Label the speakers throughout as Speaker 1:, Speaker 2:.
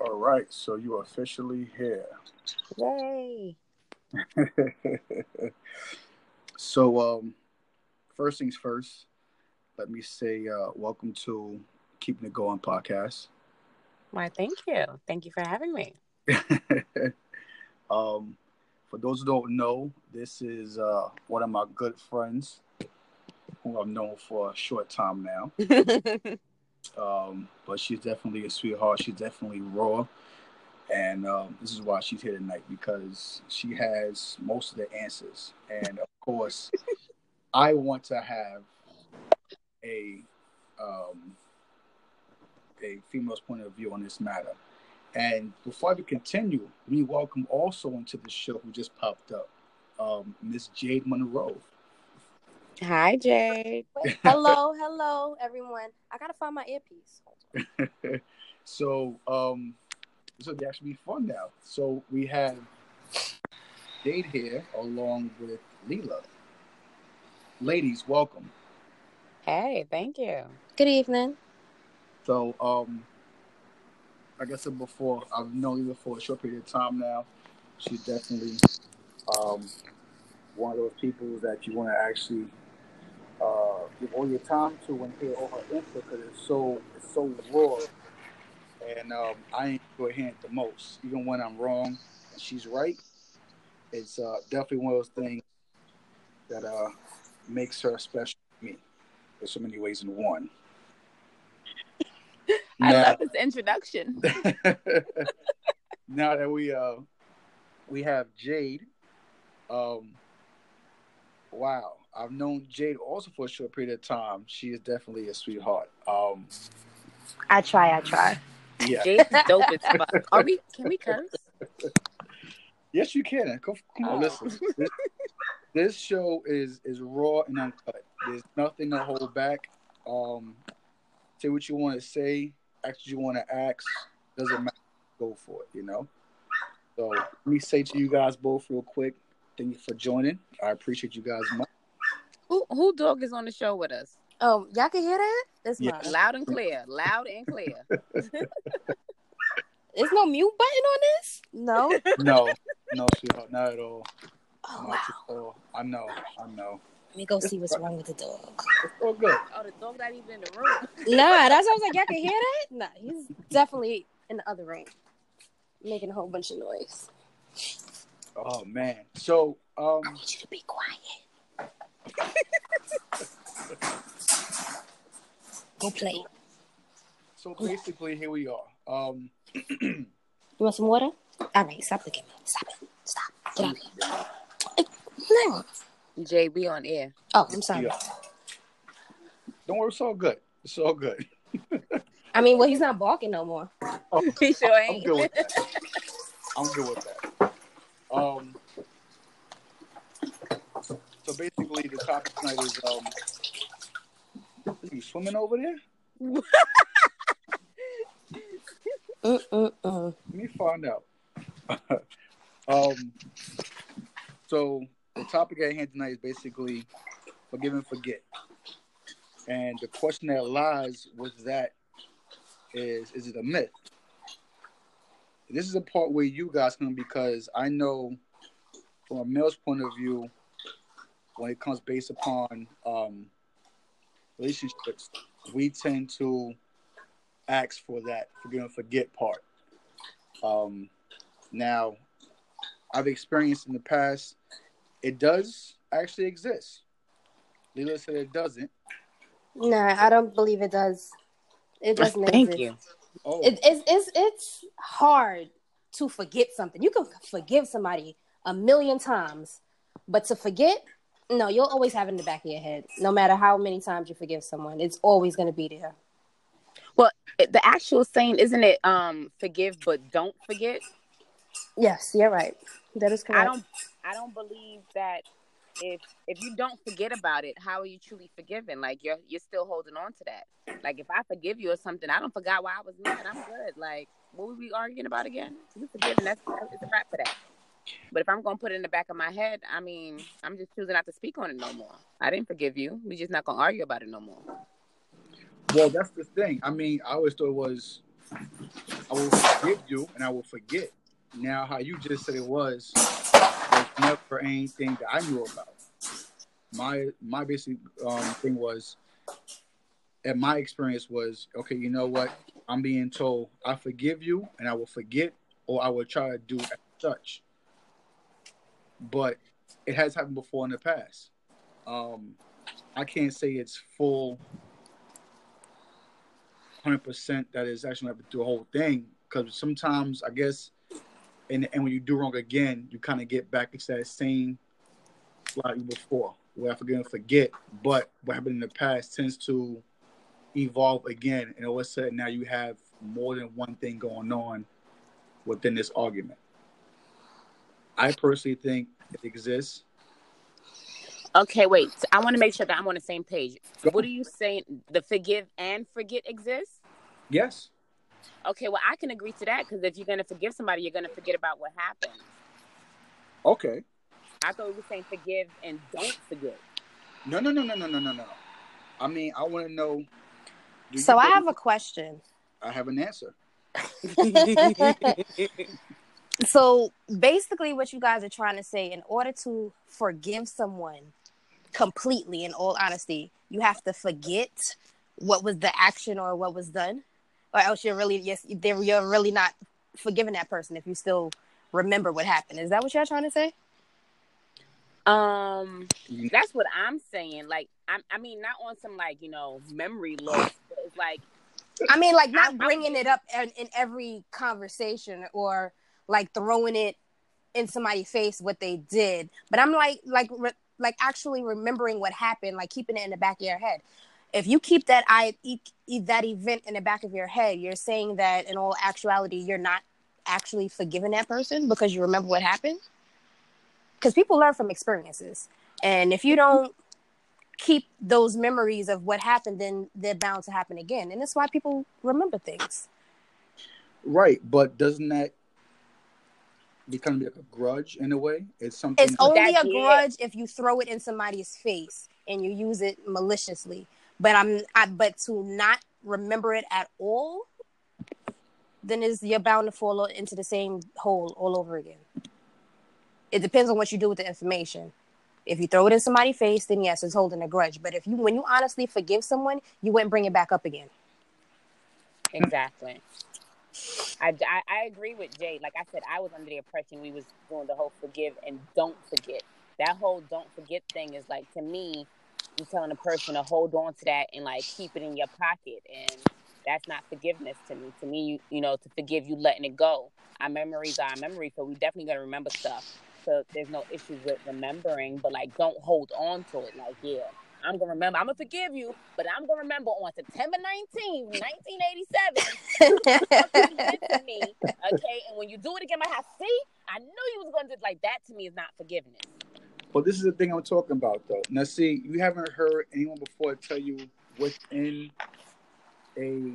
Speaker 1: All right, so you're officially here.
Speaker 2: Yay.
Speaker 1: so, um, first things first, let me say uh, welcome to Keeping It Going podcast.
Speaker 2: Why, thank you. Thank you for having me.
Speaker 1: um, for those who don't know, this is uh, one of my good friends who I've known for a short time now. um, but she's definitely a sweetheart. She's definitely raw. And um, this is why she's here tonight because she has most of the answers. And of course, I want to have a um, a female's point of view on this matter. And before we continue, we welcome also into the show who just popped up, um, Miss Jade Monroe.
Speaker 2: Hi, Jade.
Speaker 3: hello, hello, everyone. I gotta find my earpiece.
Speaker 1: so, um, this will actually be fun now. So we have Jade here along with Leela. Ladies, welcome.
Speaker 2: Hey, thank you.
Speaker 3: Good evening.
Speaker 1: So, um, like I said before, I've known Leela for a short period of time now. She's definitely um, one of those people that you want to actually uh, give all your time to and hear all her input because it's so it's so raw. And um, I enjoy hearing it the most, even when I'm wrong and she's right. It's uh, definitely one of those things that uh, makes her special to me in so many ways in one.
Speaker 2: I now, love this introduction.
Speaker 1: now that we uh we have Jade, um, wow, I've known Jade also for a short period of time. She is definitely a sweetheart. Um,
Speaker 3: I try, I try.
Speaker 1: Yeah,
Speaker 2: Jade's dope as fuck. Are we? Can we curse?
Speaker 1: Yes, you can. Come, come on, oh. listen. This, this, show is is raw and uncut. There's nothing to hold back. Um, say what you want to say, ask what you want to ask. Doesn't matter. Go for it. You know. So let me say to you guys both real quick. Thank you for joining. I appreciate you guys much.
Speaker 2: Who who dog is on the show with us?
Speaker 3: Oh, y'all can hear that? It's
Speaker 2: yeah. loud and clear. Loud and clear.
Speaker 3: There's no mute button on this? No.
Speaker 1: no, no, sweetheart, not at all.
Speaker 3: Oh not wow.
Speaker 1: I know, I know.
Speaker 3: Let me go see what's wrong with the dog.
Speaker 1: It's all good.
Speaker 2: Oh, the dog not even in the room.
Speaker 3: nah, that's what I was like. Y'all can hear that? Nah, he's definitely in the other room, making a whole bunch of noise.
Speaker 1: Oh man. So um,
Speaker 3: I want you to be quiet. Go play.
Speaker 1: So basically, here we are. Um,
Speaker 3: you want some water? All right, stop looking at me. Stop it. Stop. Get out of here. No.
Speaker 2: Jay, we on air.
Speaker 3: Oh, I'm sorry. Yeah.
Speaker 1: Don't worry, it's all good. It's all good.
Speaker 3: I mean, well, he's not balking no more.
Speaker 2: Oh, he sure ain't.
Speaker 1: I'm good with that. I'm good with that. Um, so basically, the topic tonight is um, are you swimming over there?
Speaker 3: Uh-uh-uh.
Speaker 1: Let me find out. um, so the topic at hand tonight is basically forgive and forget. And the question that lies with that is is it a myth? This is a part where you guys come because I know from a male's point of view, when it comes based upon um, relationships, we tend to ask for that forgive and forget part. Um, now, I've experienced in the past, it does actually exist. Leela said it doesn't.
Speaker 3: No, I don't believe it does. It doesn't
Speaker 2: Thank
Speaker 3: exist.
Speaker 2: you.
Speaker 3: Oh. It, it's, it's, it's hard to forget something. You can forgive somebody a million times, but to forget, no, you'll always have it in the back of your head. No matter how many times you forgive someone, it's always going to be there.
Speaker 2: Well, the actual saying isn't it um forgive but don't forget?
Speaker 3: Yes, you're right. That is correct.
Speaker 2: I don't I don't believe that if if you don't forget about it, how are you truly forgiven? Like you're you're still holding on to that. Like if I forgive you or something, I don't forgot why I was mad. I'm good. Like what were we arguing about again? You forgiven? That's it's a wrap for that. But if I'm gonna put it in the back of my head, I mean, I'm just choosing not to speak on it no more. I didn't forgive you. We're just not gonna argue about it no more.
Speaker 1: Well, that's the thing. I mean, I always thought it was I will forgive you and I will forget. Now, how you just said it was, was never anything that I knew about. My my basic um, thing was, and my experience was, okay, you know what? I'm being told I forgive you and I will forget, or I will try to do as such. But it has happened before in the past. Um, I can't say it's full, hundred percent that is actually to do the whole thing because sometimes I guess, and and when you do wrong again, you kind of get back into that same you before where I forget and forget. But what happened in the past tends to evolve again, and all of a sudden now you have more than one thing going on within this argument. I personally think it exists.
Speaker 2: Okay, wait. I want to make sure that I'm on the same page.
Speaker 1: Go
Speaker 2: What
Speaker 1: on.
Speaker 2: are you saying? The forgive and forget exists?
Speaker 1: Yes.
Speaker 2: Okay, well, I can agree to that because if you're going to forgive somebody, you're going to forget about what happened.
Speaker 1: Okay.
Speaker 2: I thought we were saying forgive and don't forget.
Speaker 1: No, no, no, no, no, no, no, no. I mean, I want to know.
Speaker 3: So I have a question.
Speaker 1: I have an answer.
Speaker 3: so basically, what you guys are trying to say, in order to forgive someone completely, in all honesty, you have to forget what was the action or what was done, or else you're really yes, you're really not forgiving that person if you still remember what happened. Is that what you're trying to say?
Speaker 2: Um, that's what I'm saying. Like, I, I mean, not on some like you know memory loss, but it's like
Speaker 3: I mean, like not
Speaker 2: I- I would
Speaker 3: bringing it up in, in every conversation or like throwing it in somebody's face what they did. But I'm like, like, re- like actually remembering what happened, like keeping it in the back of your head. If you keep that I that event in the back of your head, you're saying that in all actuality, you're not actually forgiving that person because you remember what happened. Because people learn from experiences, and if you don't keep those memories of what happened, then they're bound to happen again. And that's why people remember things.
Speaker 1: Right, but doesn't that become like a grudge in a way? It's something.
Speaker 3: It's only
Speaker 2: That-
Speaker 3: a
Speaker 2: yeah.
Speaker 3: grudge if you throw it in somebody's face and you use it maliciously. But I'm I, but to not remember it at all, then is you're bound to fall into the same hole all over again. It depends on what you do with the information. If you throw it in somebody's face, then yes, it's holding a grudge. But if you when you honestly forgive someone, you wouldn't bring it back up again.
Speaker 2: Exactly. I, I, I agree with Jay. Like I said, I was under the impression we was doing the whole forgive and don't forget. That whole don't forget thing is like to me, you telling a person to hold on to that and like keep it in your pocket, and that's not forgiveness to me. To me, you you know, to forgive you letting it go. Our memories are our memories, so we definitely gonna remember stuff. So there's no issues with remembering, but like don't hold on to it. Like yeah, I'm gonna remember. I'm gonna forgive you, but I'm gonna remember on September 19th, 1987 you to me, okay? And when you do it again, I have see, I knew you was gonna do like that. To me, is not forgiveness.
Speaker 1: Well, this is the thing I'm talking about, though. Now, see, you haven't heard anyone before tell you within a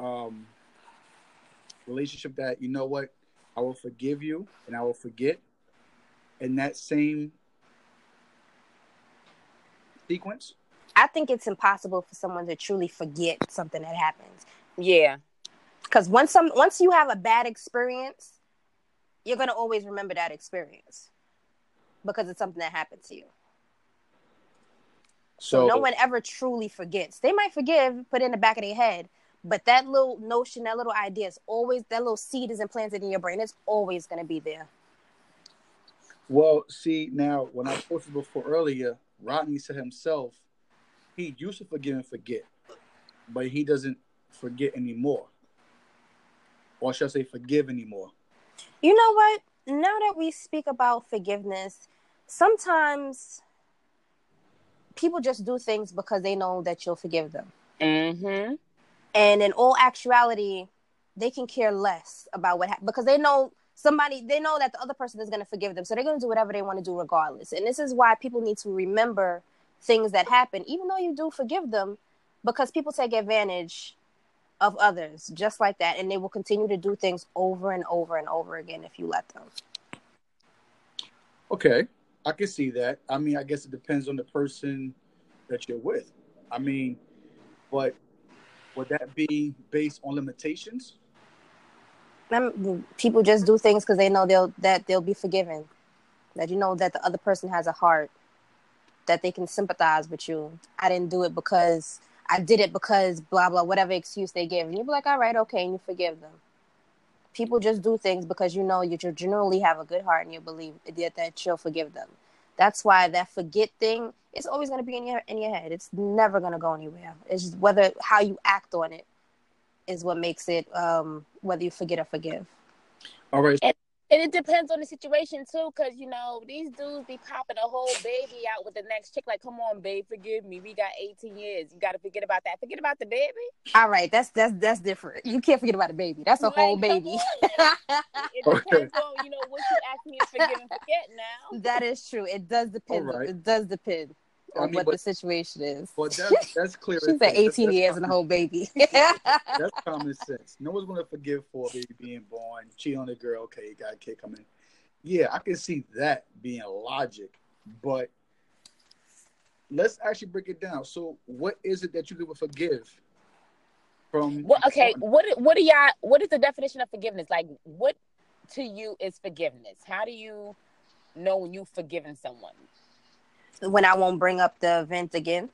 Speaker 1: um, relationship that you know what, I will forgive you and I will forget. and that same sequence,
Speaker 3: I think it's impossible for someone to truly forget something that happens.
Speaker 2: Yeah,
Speaker 3: because once some once you have a bad experience you're going to always remember that experience because it's something that happened to you. So,
Speaker 1: so
Speaker 3: no one ever truly forgets. They might forgive put it in the back of their head but that little notion that little idea is always that little seed is implanted in your brain. It's always going to be there.
Speaker 1: Well, see, now when I posted before earlier, Rodney said himself he used to forgive and forget, but he doesn't forget anymore. Or should I say forgive anymore?
Speaker 3: you know what now that we speak about forgiveness sometimes people just do things because they know that you'll forgive them
Speaker 2: mm-hmm.
Speaker 3: and in all actuality they can care less about what happened because they know somebody they know that the other person is going to forgive them so they're going to do whatever they want to do regardless and this is why people need to remember things that happen even though you do forgive them because people take advantage of others just like that and they will continue to do things over and over and over again if you let them
Speaker 1: Okay, I can see that. I mean, I guess it depends on the person that you're with. I mean, but would that be based on limitations?
Speaker 3: I'm, people just do things because they know they'll that they'll be forgiven. That you know that the other person has a heart, that they can sympathize with you. I didn't do it because I did it because blah blah whatever excuse they give, and you be like, all right, okay, and you forgive them. People just do things because you know you generally have a good heart and you believe that, that you'll forgive them. That's why that forget thing is always going to be in your in your head. It's never going to go anywhere. It's just whether how you act on it is what makes it um, whether you forget or forgive.
Speaker 1: All right.
Speaker 2: And, and it depends on the situation too, because you know these dudes be popping a whole baby out with the next chick. Like, come on, babe, forgive me. We got 18 years. You got to forget about that. Forget about the baby.
Speaker 3: All right, that's that's that's different. You can't forget about a baby. That's a
Speaker 2: Like,
Speaker 3: whole baby.
Speaker 2: on, It depends on you know what you ask me to forgive and forget now.
Speaker 3: that is true. It does depend.
Speaker 1: All right.
Speaker 3: It does depend
Speaker 1: I
Speaker 3: on
Speaker 1: mean,
Speaker 3: what
Speaker 1: but-
Speaker 3: the situation is.
Speaker 1: But that's that's clear.
Speaker 3: She
Speaker 1: as
Speaker 3: said.
Speaker 1: That's-
Speaker 3: 18
Speaker 1: that's
Speaker 3: years and a whole baby.
Speaker 1: That's common sense. No one's gonna forgive for a baby being born, cheat on a girl. Okay, you got a kid coming. Yeah, I can see that being logic, but let's actually break it down. So, what is it that you could forgive from?
Speaker 2: Well, okay. What what are y'all? What is the definition of forgiveness? Like, what to you is forgiveness? How do you know when you've forgiven someone?
Speaker 3: When I won't bring up the event again.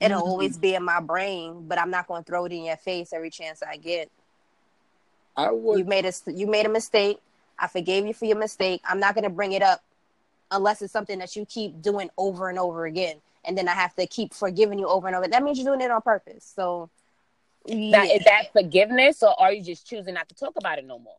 Speaker 3: It'll
Speaker 1: Mhm.
Speaker 3: always be in my brain, but I'm not going to throw it in your face every chance I get.
Speaker 1: I would.
Speaker 3: You made a you made a mistake. I forgave you for your mistake. I'm not going to bring it up unless it's something that you keep doing over and over again, and then I have to keep forgiving you over and over. That means you're doing it on purpose. So,
Speaker 2: Now,
Speaker 3: yeah.
Speaker 2: is that forgiveness, or are you just choosing not to talk about it no more?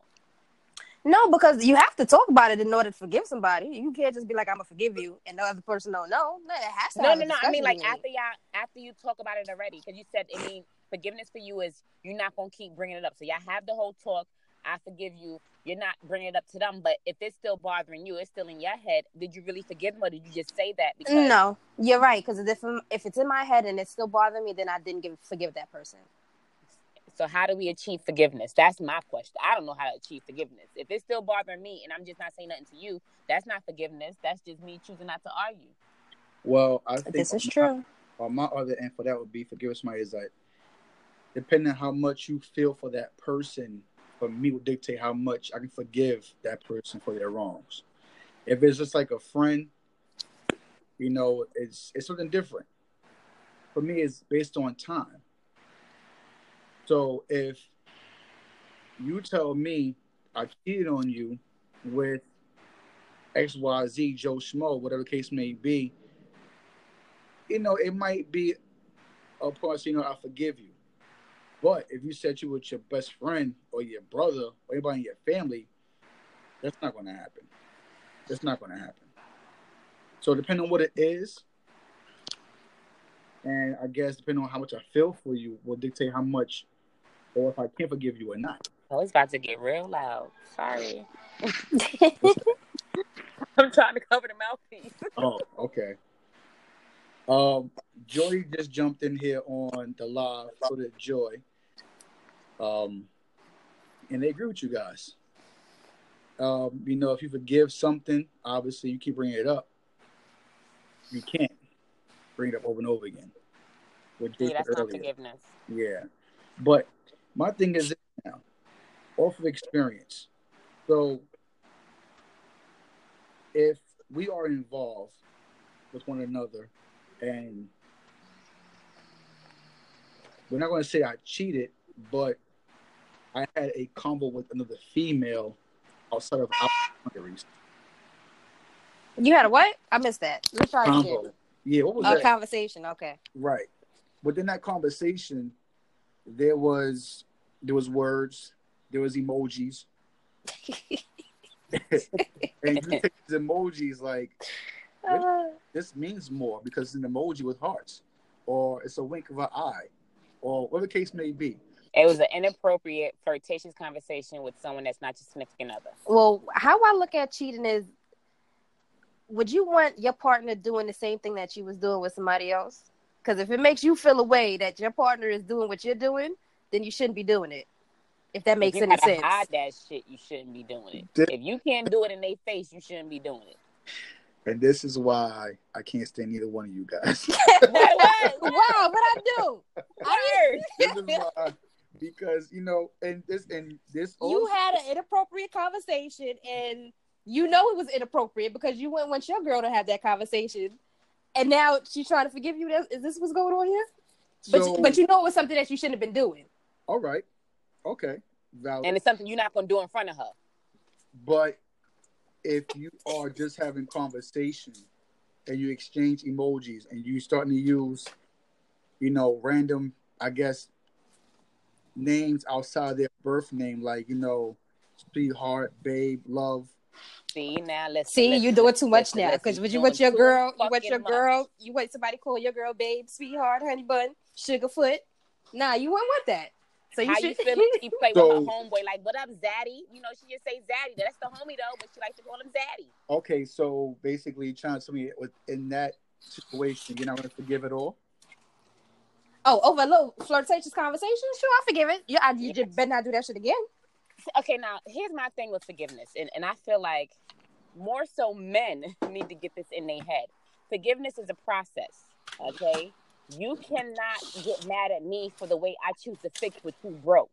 Speaker 3: No, because you have to talk about it in order to forgive somebody. You can't just be like, "I'm gonna forgive you," and the other person don't know. No, it has to.
Speaker 2: No, no, no. I mean, like after y'all, after you talk about it already, because you said, I mean, forgiveness for you is you're not gonna keep bringing it up. So y'all have the whole talk. I forgive you. You're not bringing it up to them, but if it's still bothering you, it's still in your head. Did you really forgive them, or did you just say that? Because
Speaker 3: No, you're right. Because if if it's in my head and it's still bothering me, then I didn't give forgive that person.
Speaker 2: So how do we achieve forgiveness? That's my question. I don't know how to achieve forgiveness. If it's still bothering me and I'm just not saying nothing to you, that's not forgiveness. That's just me choosing not to argue.
Speaker 1: Well, I think
Speaker 3: This is
Speaker 1: on
Speaker 3: true.
Speaker 1: My, on my other end for that would be forgive somebody is like depending on how much you feel for that person, for me will dictate how much I can forgive that person for their wrongs. If it's just like a friend, you know, it's it's something different. For me, it's based on time. So if you tell me I cheated on you with X, Y, Z, Joe Schmo, whatever the case may be, you know, it might be of course, you know, I forgive you. But if you said you with your best friend or your brother or anybody in your family, that's not going to happen. That's not going to happen. So depending on what it is, and I guess depending on how much I feel for you, will dictate how much or if I can't forgive you or not.
Speaker 2: Oh, it's about to get real loud. Sorry. I'm trying to cover the mouthpiece.
Speaker 1: Oh, okay. Um, Joy just jumped in here on the live. for did Joy. Um, and they agree with you guys. Um, you know, if you forgive something, obviously you keep bringing it up. You can't bring it up over and over again. What Jay
Speaker 2: Yeah, that's
Speaker 1: said
Speaker 2: not forgiveness.
Speaker 1: Yeah. But my thing is now, off of experience. So if we are involved with one another and we're not going to say I cheated, but I had a convo with another female outside of our boundaries.
Speaker 3: You had a what? I missed that. Let's try it again.
Speaker 1: Yeah, what was
Speaker 3: A
Speaker 1: that?
Speaker 3: conversation. Okay.
Speaker 1: Right. Within that conversation, there was there was words, there was emojis, and you take these emojis like
Speaker 3: Uh,
Speaker 1: this means more because it's an emoji with hearts, or it's a wink of an eye, or whatever the case may be.
Speaker 2: It was an inappropriate, flirtatious conversation with someone that's not your significant other.
Speaker 3: well, how I look at cheating is, would you want your partner doing the same thing that you was doing with somebody else? Because if it makes you feel a way that your partner is doing what you're doing, then you shouldn't be doing it. If that makes
Speaker 2: if you
Speaker 3: any
Speaker 2: gotta
Speaker 3: sense.
Speaker 2: hide that shit, you shouldn't be doing it.
Speaker 1: Did-
Speaker 2: if you can't do it in their face, you shouldn't be doing it.
Speaker 1: And this is why I can't stand either one of you guys.
Speaker 2: What? What?
Speaker 3: wow, what I do? I
Speaker 2: Word.
Speaker 1: why. Because you know, and this and this
Speaker 3: you had an inappropriate conversation and you know it was inappropriate because you wouldn't want your girl to have that conversation and now she's trying to forgive you is this what's going on here but,
Speaker 1: so,
Speaker 3: but you know it was something that you shouldn't have been doing
Speaker 1: all right, okay, valid.
Speaker 2: And it's something you're not gonna do in front of her.
Speaker 1: But if you are just having conversation and you exchange emojis and you starting to use, you know, random, I guess, names outside their birth name, like you know, sweetheart, babe, love.
Speaker 2: See now, let's
Speaker 3: see
Speaker 2: listen,
Speaker 3: you it too much
Speaker 2: listen,
Speaker 3: now because would you want your girl you want your
Speaker 2: fucking much.
Speaker 3: girl you want somebody to call your girl babe sweetheart honey bun sugarfoot nah you wouldn't want that so you
Speaker 2: How
Speaker 3: should
Speaker 2: you feel if she play
Speaker 1: So-
Speaker 2: with her homeboy? Like, what up, Zaddy? You know, she just say Zaddy. That's the homie though, but she likes to call him Zaddy.
Speaker 1: Okay, so basically, you're trying to tell me in that situation, you're not going to forgive it all.
Speaker 3: oh over a little flirtatious conversation sure I forgive it you, I, you just better not do that shit again
Speaker 2: Okay, now here's my thing with forgiveness, and and I feel like more so men need to get this in their head. Forgiveness is a process. Okay, you cannot get mad at me for the way I choose to fix what you broke.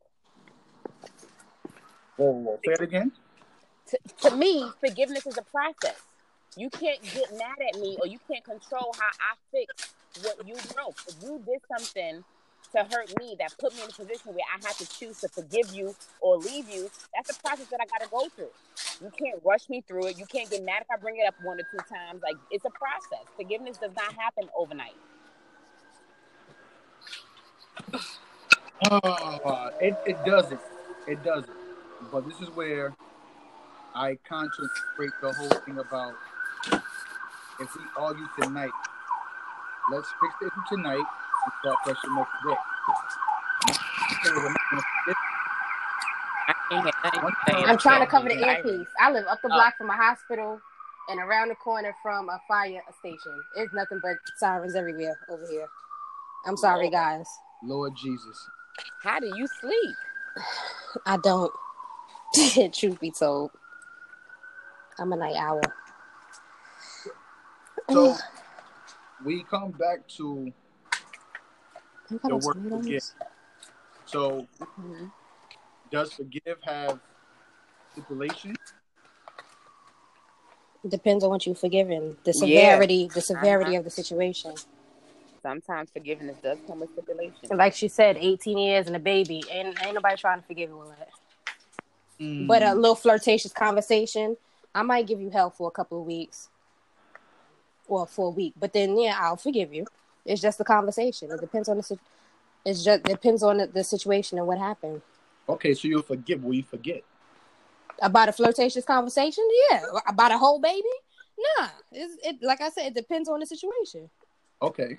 Speaker 1: Whoa, whoa, say it again.
Speaker 2: to, to me, forgiveness is a process. You can't get mad at me or you can't control how I fix what you broke. If you did something to hurt me that put me in a position where I have to choose to forgive you or leave you, that's a process that I got to go through. You can't rush me through it. You can't get mad if I bring it up one or two times. Like, it's a process. Forgiveness does not happen overnight.
Speaker 1: Uh, it, it doesn't. It doesn't. But this is where I concentrate the whole thing about if we argue tonight, let's fix the issue tonight and start fresh the next day. Okay, we're not gonna forget-
Speaker 2: I can't hear nothing you're saying.
Speaker 3: I'm trying to cover the earpiece. I live up the
Speaker 2: Oh.
Speaker 3: block from a hospital and around the corner from a fire station. It's nothing but sirens everywhere over here. I'm sorry, guys.
Speaker 1: Lord Jesus.
Speaker 2: How do you sleep?
Speaker 3: I don't. Truth be told, I'm a night owl.
Speaker 1: So we come back to
Speaker 3: I'm
Speaker 1: the
Speaker 3: gonna
Speaker 1: word
Speaker 3: tomato
Speaker 1: forget.
Speaker 3: this.
Speaker 1: So
Speaker 2: Mhm.
Speaker 1: does forgive have stipulation?
Speaker 3: Depends on what you've forgiven. The
Speaker 2: Yeah.
Speaker 3: severity, the severity
Speaker 2: Uh-huh.
Speaker 3: of the situation.
Speaker 2: Sometimes forgiveness does come with stipulation.
Speaker 3: Like she said, 18 years and a baby, and ain't nobody trying to forgive you all that. But uh, a little flirtatious conversation, I might give you hell for a couple of weeks, or for a week. But then, yeah, I'll forgive you. It's just a conversation. It depends on the. si- It's just depends on the, the situation and what happened.
Speaker 1: okay, so you'll forgive, will you forget?
Speaker 3: About a flirtatious conversation, yeah. About a whole baby, nah. It's, it like I said, it depends on the situation.
Speaker 1: Okay,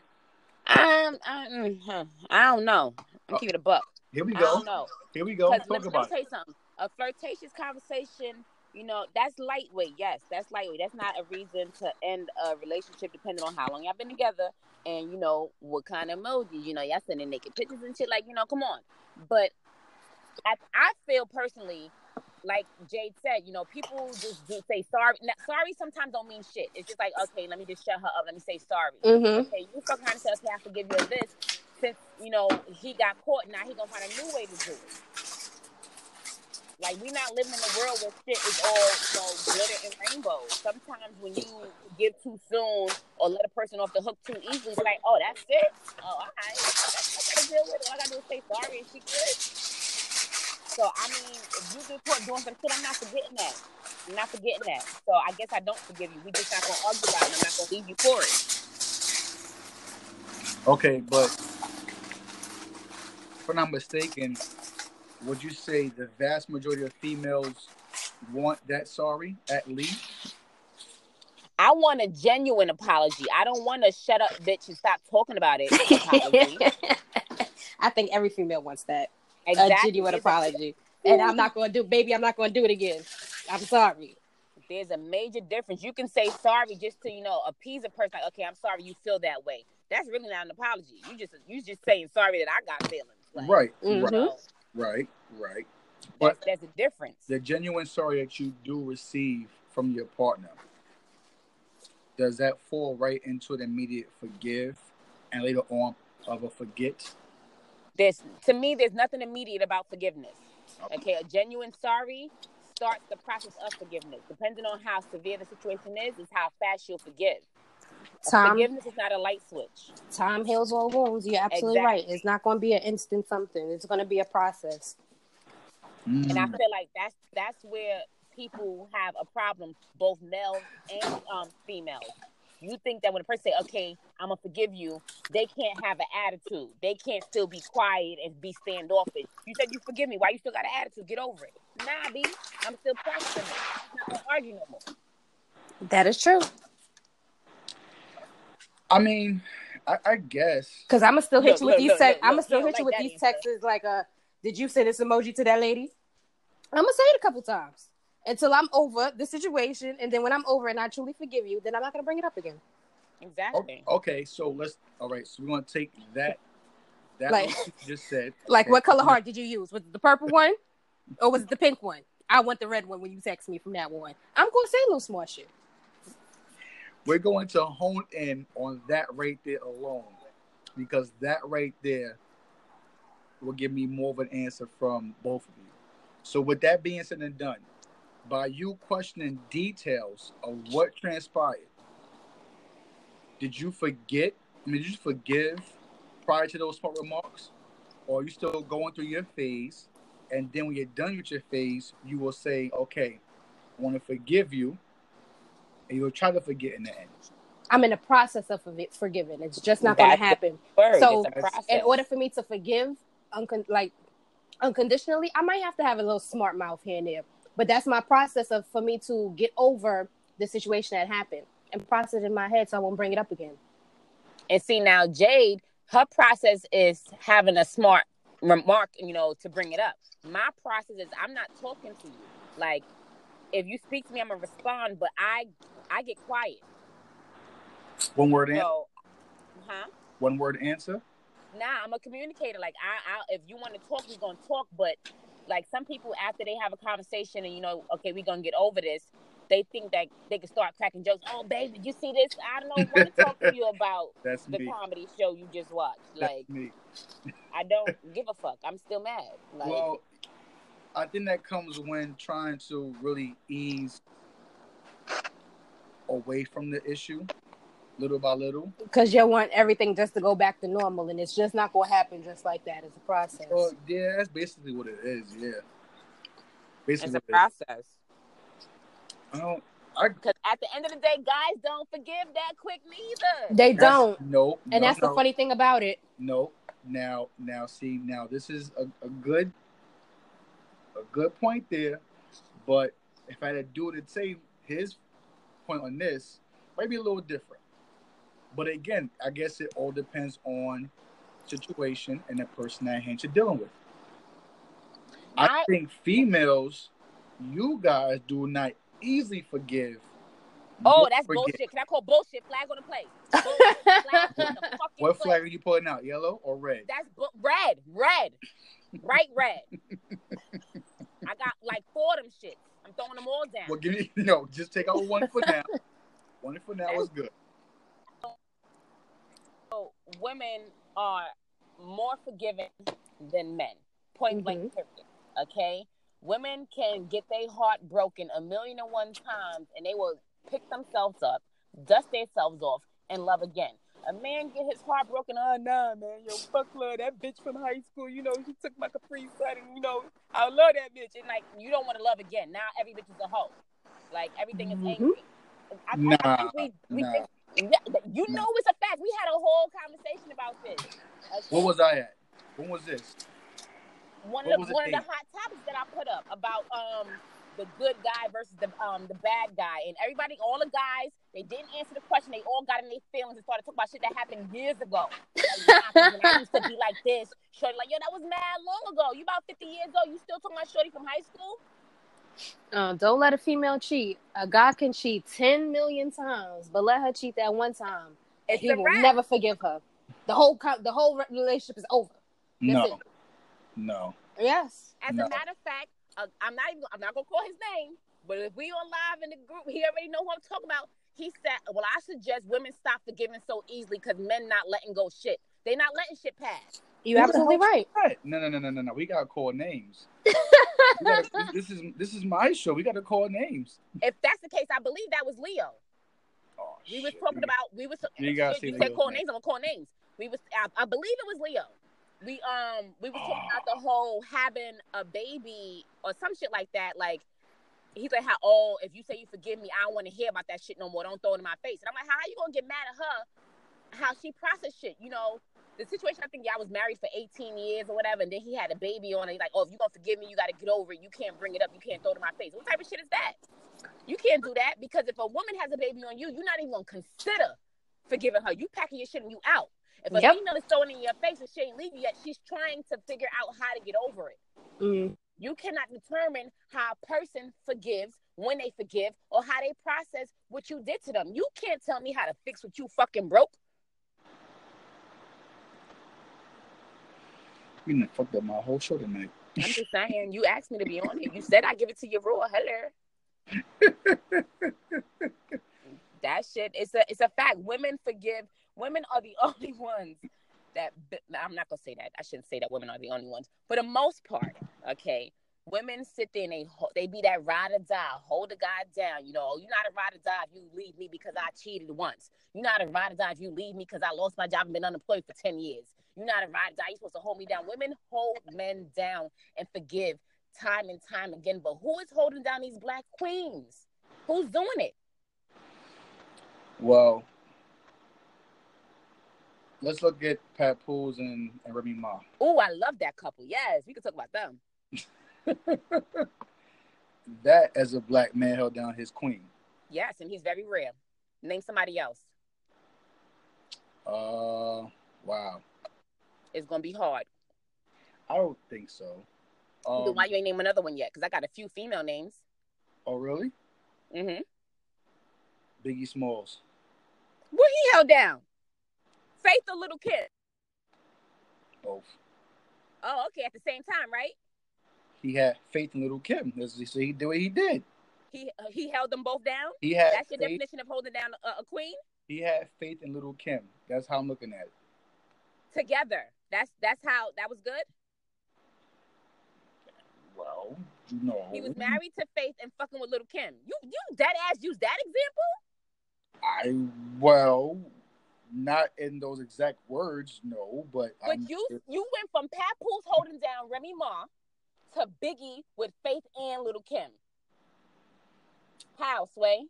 Speaker 2: Um, I, mm, I don't know. I'm keeping a buck.
Speaker 1: here we
Speaker 2: I
Speaker 1: go.
Speaker 2: don't know.
Speaker 1: Here we go. Talk
Speaker 2: let, let me tell you something. A flirtatious conversation, you know, that's lightweight. Yes, that's lightweight. That's not a reason to end a relationship depending on how long y'all been together and you know what kind of emojis. You know, y'all sending naked pictures and shit. Like, you know, come on. But I, I feel personally, like Jade said, you know, people just do say sorry. Now, sorry sometimes don't mean shit. It's just like, okay, let me just shut her up. Let me say sorry.
Speaker 3: Mm-hmm.
Speaker 2: Okay, you fuck around and say, okay, I forgive you this. Since, you know, he got caught, now he gonna find a new way to do it. Like, we not living in a world where shit is all, you know, glitter and rainbows. Sometimes when you give too soon or let a person off the hook too easily, it's like, oh, that's it? Oh, all right. That's what I gotta deal with. All I gotta do is say sorry and she good. So, I mean, if you get caught doing some shit, I'm not forgetting that. I'm not forgetting that. So, I guess I don't forgive you. We just not gonna argue about it. I'm not gonna leave you for it.
Speaker 1: Okay, but if I'm not mistaken, would you say the vast majority of females want that sorry at least?
Speaker 2: I want a genuine apology. I don't want to shut up, bitch, and stop talking about it.
Speaker 3: I think every female wants that.
Speaker 2: Exactly.
Speaker 3: A genuine apology. And I'm not going to do, baby, I'm not going to do it again. I'm sorry.
Speaker 2: There's a major difference. You can say sorry just to, you know, appease a person. Like, okay, I'm sorry you feel that way. That's really not an apology. You just you just saying sorry that I got feelings. Like,
Speaker 1: Right,
Speaker 3: Mhm.
Speaker 1: right, right, right. But
Speaker 2: that's a difference.
Speaker 1: the genuine sorry that you do receive from your partner, does that fall right into an immediate forgive and later on of a forget?
Speaker 2: There's to me there's nothing immediate about forgiveness. Okay, a genuine sorry starts the process of forgiveness. Depending on how severe the situation is, is how fast you'll forgive.
Speaker 3: Time,
Speaker 2: Forgiveness is not a light switch.
Speaker 3: time heals all wounds. You're absolutely right. It's not going to be an instant something. It's going to be a process.
Speaker 2: And I
Speaker 1: Mm.
Speaker 2: feel like that's that's where people have a problem, both males and um, females. You think that when a person say, "Okay, I'm gonna forgive you," they can't have an attitude. They can't still be quiet and be standoffish. You said you forgive me. Why you still got an attitude? Get over it. Nah, B. I'm still pressing it. I'm not gonna argue no more.
Speaker 3: That is true.
Speaker 1: I mean, I, I guess.
Speaker 3: Because I'm gonna still hit
Speaker 2: Look,
Speaker 3: you with
Speaker 2: look,
Speaker 3: these
Speaker 2: look,
Speaker 3: texts. I'm gonna still
Speaker 2: you don't
Speaker 3: hit you
Speaker 2: like
Speaker 3: with these
Speaker 2: answer.
Speaker 3: texts like, uh, "Did you send this emoji to that lady?" I'm gonna say it a couple times until I'm over the situation, and then when I'm over and I truly forgive you, then I'm not gonna bring it up again.
Speaker 2: Exactly.
Speaker 1: O- Okay, so let's. All right, so we're gonna take that. That
Speaker 3: Like-
Speaker 1: what you just said.
Speaker 3: Like, what color heart did you use? Was it the purple one, or was it the pink one? I want the red one when you text me from that one. I'm gonna say a little smart shit.
Speaker 1: We're going to hone in on that right there alone, because that right there will give me more of an answer from both of you. So, with that being said and done, by you questioning details of what transpired, did you forget? I mean, did you forgive prior to those smart remarks, or are you still going through your phase? And then when you're done with your phase, you will say, "Okay, I want to forgive you," and you'll try to forget in the end.
Speaker 3: I'm in the process of forgi- forgiving. It's just not gonna happen.
Speaker 2: Word.
Speaker 3: So,
Speaker 2: it's a process.
Speaker 3: In order for me to forgive, uncon- like unconditionally, I might have to have a little smart mouth here and there. But that's my process of for me to get over the situation that happened and process it in my head, so I won't bring it up again.
Speaker 2: And see now, Jade, her process is having a smart remark, you know, to bring it up. My process is I'm not talking to you. Like, if you speak to me, I'm gonna respond, but I I get quiet.
Speaker 1: One word answer.
Speaker 2: So, huh?
Speaker 1: One word answer.
Speaker 2: Nah, I'm a communicator. Like, I, I if you want to talk, we're gonna talk. But like some people, after they have a conversation and you know, okay, we're gonna get over this. They think that they can start cracking jokes. Oh, baby, did you see this? I don't want to talk to you about
Speaker 1: That's
Speaker 2: the
Speaker 1: me.
Speaker 2: comedy show you just watched. Like,
Speaker 1: me.
Speaker 2: I don't give a fuck. I'm still mad. Like,
Speaker 1: Well, I think that comes when trying to really ease away from the issue, little by little.
Speaker 3: Because you want everything just to go back to normal, and it's just not gonna happen just like that. It's a process.
Speaker 1: Well, yeah, that's basically what it is. Yeah,
Speaker 2: it's
Speaker 1: basically.
Speaker 2: a process.
Speaker 1: I don't. I
Speaker 2: Because at the end of the day, guys don't forgive that quick neither.
Speaker 3: They don't,
Speaker 1: No,
Speaker 3: and
Speaker 1: no,
Speaker 3: that's
Speaker 1: no,
Speaker 3: the funny thing about it.
Speaker 1: No, now, now, see, now this is a, a good, a good point there. But if I had to do it and say his point on this, might be a little different. But again, I guess it all depends on situation and the person at hand you're dealing with. I
Speaker 2: I-
Speaker 1: think females, you guys do not easily forgive.
Speaker 2: Oh, that's
Speaker 1: forget.
Speaker 2: bullshit. Can I call bullshit? Flag on the plate. Bullshit. Flag on the
Speaker 1: What flag are you pulling out? Yellow or red?
Speaker 2: That's bu- red, red, bright red. I got like four of them shit. I'm throwing them all down.
Speaker 1: Well, give me no. Just take out one for now. One for now is good.
Speaker 2: So women are more forgiving than men. Point blank
Speaker 3: Mhm.
Speaker 2: period. Okay? Women can get their heart broken a million and one times and they will pick themselves up, dust themselves off, and love again. A man get his heart broken, oh nah man, yo, fuck love, that bitch from high school, you know, she took my Capri Sun and you know, I love that bitch. And like you don't want to love again. Now every bitch is a hoe. Like everything is
Speaker 3: Mhm.
Speaker 2: angry. I, I
Speaker 1: Nah,
Speaker 2: think we, we
Speaker 1: nah.
Speaker 2: think yeah, you know it's a fact. We had a whole conversation about this. Okay?
Speaker 1: What was I at? When was this?
Speaker 2: one
Speaker 1: what
Speaker 2: of the one of the hot topics that I put up about um the good guy versus the um the bad guy and everybody all the guys they didn't answer the question they all got in their feelings and started talking about shit that happened years ago. Like, nah, 'cause when I used to be like this, shorty like yo that was mad long ago. You about fifty years old, you still talking about shorty from high school?
Speaker 3: Uh, don't let a female cheat. A guy can cheat ten million times, but let her cheat that one time.
Speaker 2: It's
Speaker 3: he will
Speaker 2: wrap.
Speaker 3: never forgive her. The whole co- the whole relationship is over. That's
Speaker 1: no,
Speaker 3: it.
Speaker 1: no.
Speaker 3: Yes.
Speaker 2: As
Speaker 1: No.
Speaker 2: a matter of fact, uh, I'm not even I'm not gonna call his name, but if we on live in the group, he already know who I'm talking about. He said, "Well, I suggest women stop forgiving so easily because men not letting go shit. They not letting shit pass.
Speaker 3: You absolutely right.
Speaker 1: Right. No, no, no, no, no, no. We gotta call names. Gotta- this is this is my show. We gotta call names.
Speaker 2: If that's the case, I believe that was Leo.
Speaker 1: Oh,
Speaker 2: We was
Speaker 1: shit.
Speaker 2: talking about we was
Speaker 1: You gotta
Speaker 2: shit, you said call
Speaker 1: name.
Speaker 2: names. I'm gonna call names. We was I, I believe it was Leo. We um we was talking about
Speaker 1: Oh.
Speaker 2: the whole having a baby or some shit like that. Like he's like how oh if you say you forgive me, I don't want to hear about that shit no more. Don't throw it in my face. And I'm like, how are you gonna get mad at her? How she process shit? You know the situation. I think y'all was married for 18 years or whatever, and then he had a baby on it. He's like, oh if you gonna forgive me, you got to get over it. You can't bring it up. You can't throw it in my face. What type of shit is that? You can't do that because if a woman has a baby on you, you're not even gonna consider forgiving her. You packing your shit and you out. If a
Speaker 3: Yep.
Speaker 2: female is throwing it in your face and she ain't leave you yet, she's trying to figure out how to get over it.
Speaker 3: Mm.
Speaker 2: You cannot determine how a person forgives when they forgive or how they process what you did to them. You can't tell me how to fix what you fucking broke.
Speaker 1: You done fucked up my whole show tonight.
Speaker 2: I'm just saying, you asked me to be on it. You said I give it to you raw. Hello. that shit it's a it's a fact. Women forgive. Women are the only ones that I'm not gonna say that. I shouldn't say that women are the only ones. For the most part, okay, women sit there and they they be that ride or die, hold the guy down. You know, oh, you're not a ride or die if you leave me because I cheated once. You're not a ride or die if you leave me because I lost my job and been unemployed for ten years. You're not a ride or die. You're supposed to hold me down. Women hold men down and forgive time and time again. But who is holding down these black queens? Who's doing it?
Speaker 1: Well, let's look at Papoose and, and Remy Ma.
Speaker 2: Oh, I love that couple. Yes, we can talk about them.
Speaker 1: That as a black man held down his queen.
Speaker 2: Yes, and he's very rare. Name somebody else.
Speaker 1: Uh, wow.
Speaker 2: It's gonna be hard.
Speaker 1: I don't think so.
Speaker 2: then
Speaker 1: Um,
Speaker 2: why you ain't name another one yet? Because I got a few female names.
Speaker 1: oh, really?
Speaker 2: Mm-hmm.
Speaker 1: Biggie Smalls.
Speaker 2: What he held down? Faith or Little Kim?
Speaker 1: Both.
Speaker 2: Oh, okay. At the same time, right?
Speaker 1: He had faith in Little Kim. So he did what he did.
Speaker 2: He uh, he held them both down.
Speaker 1: He had
Speaker 2: That's your
Speaker 1: faith.
Speaker 2: definition of holding down a, a queen
Speaker 1: He had faith in Little Kim. That's how I'm looking at it.
Speaker 2: together. That's that's how that was good.
Speaker 1: Well, you know,
Speaker 2: He was married to Faith and fucking with Little Kim. You you dead ass use that example?
Speaker 1: I well, not in those exact words, no, but
Speaker 2: But
Speaker 1: I'm-
Speaker 2: you you went from Papoose holding down Remy Ma to Biggie with Faith and Little Kim. How, Sway?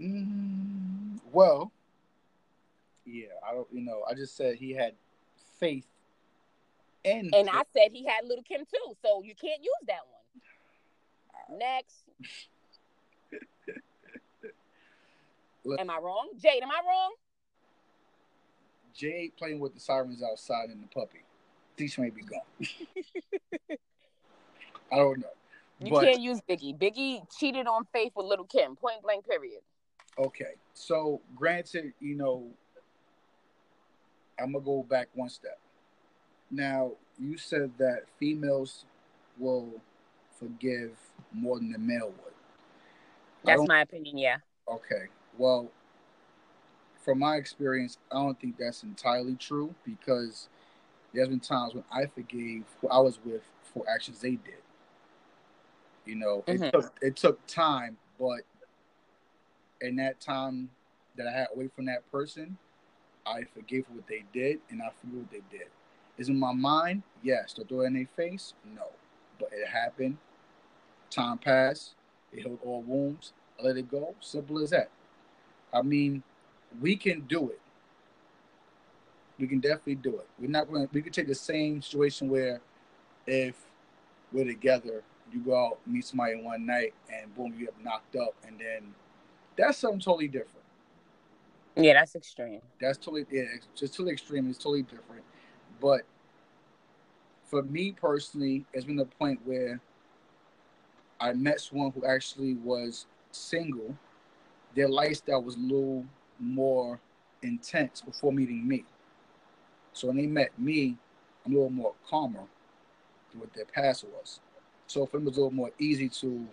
Speaker 1: Mm, well, yeah, I don't. You know, I just said he had faith in.
Speaker 2: And I said he had Little Kim too, so you can't use that one. Next. Am I wrong? Jade, am I wrong?
Speaker 1: Jade playing with the sirens outside and the puppy. Think she may be gone. I don't know,
Speaker 2: You
Speaker 1: but
Speaker 2: can't use Biggie. Biggie cheated on Faith with Little Kim. Point blank, period.
Speaker 1: okay. So, granted, you know, I'm gonna go back one step. Now, you said that females will forgive more than the male would.
Speaker 2: That's my opinion, yeah.
Speaker 1: Okay. Well, from my experience, I don't think that's entirely true because there's been times when I forgave who I was with for actions they did. You know,
Speaker 2: Mhm.
Speaker 1: it took it took time, but in that time that I had away from that person, I forgave what they did and I forgive what they did. Is in my mind, yes. To throw it in their face, no. But it happened. Time passed. It healed all wounds. I let it go. Simple as that. I mean, we can do it. We can definitely do it. We're not going. We could take the same situation where, if we're together, you go out meet somebody one night and boom, you get knocked up, and then that's something totally different.
Speaker 2: Yeah, that's extreme.
Speaker 1: That's totally yeah, it's just totally extreme. It's totally different. But for me personally, it's been the point where I met someone who actually was single. Their lifestyle was a little more intense before meeting me. So when they met me, I'm a little more calmer than what their past was. So for them, it was a little more easy to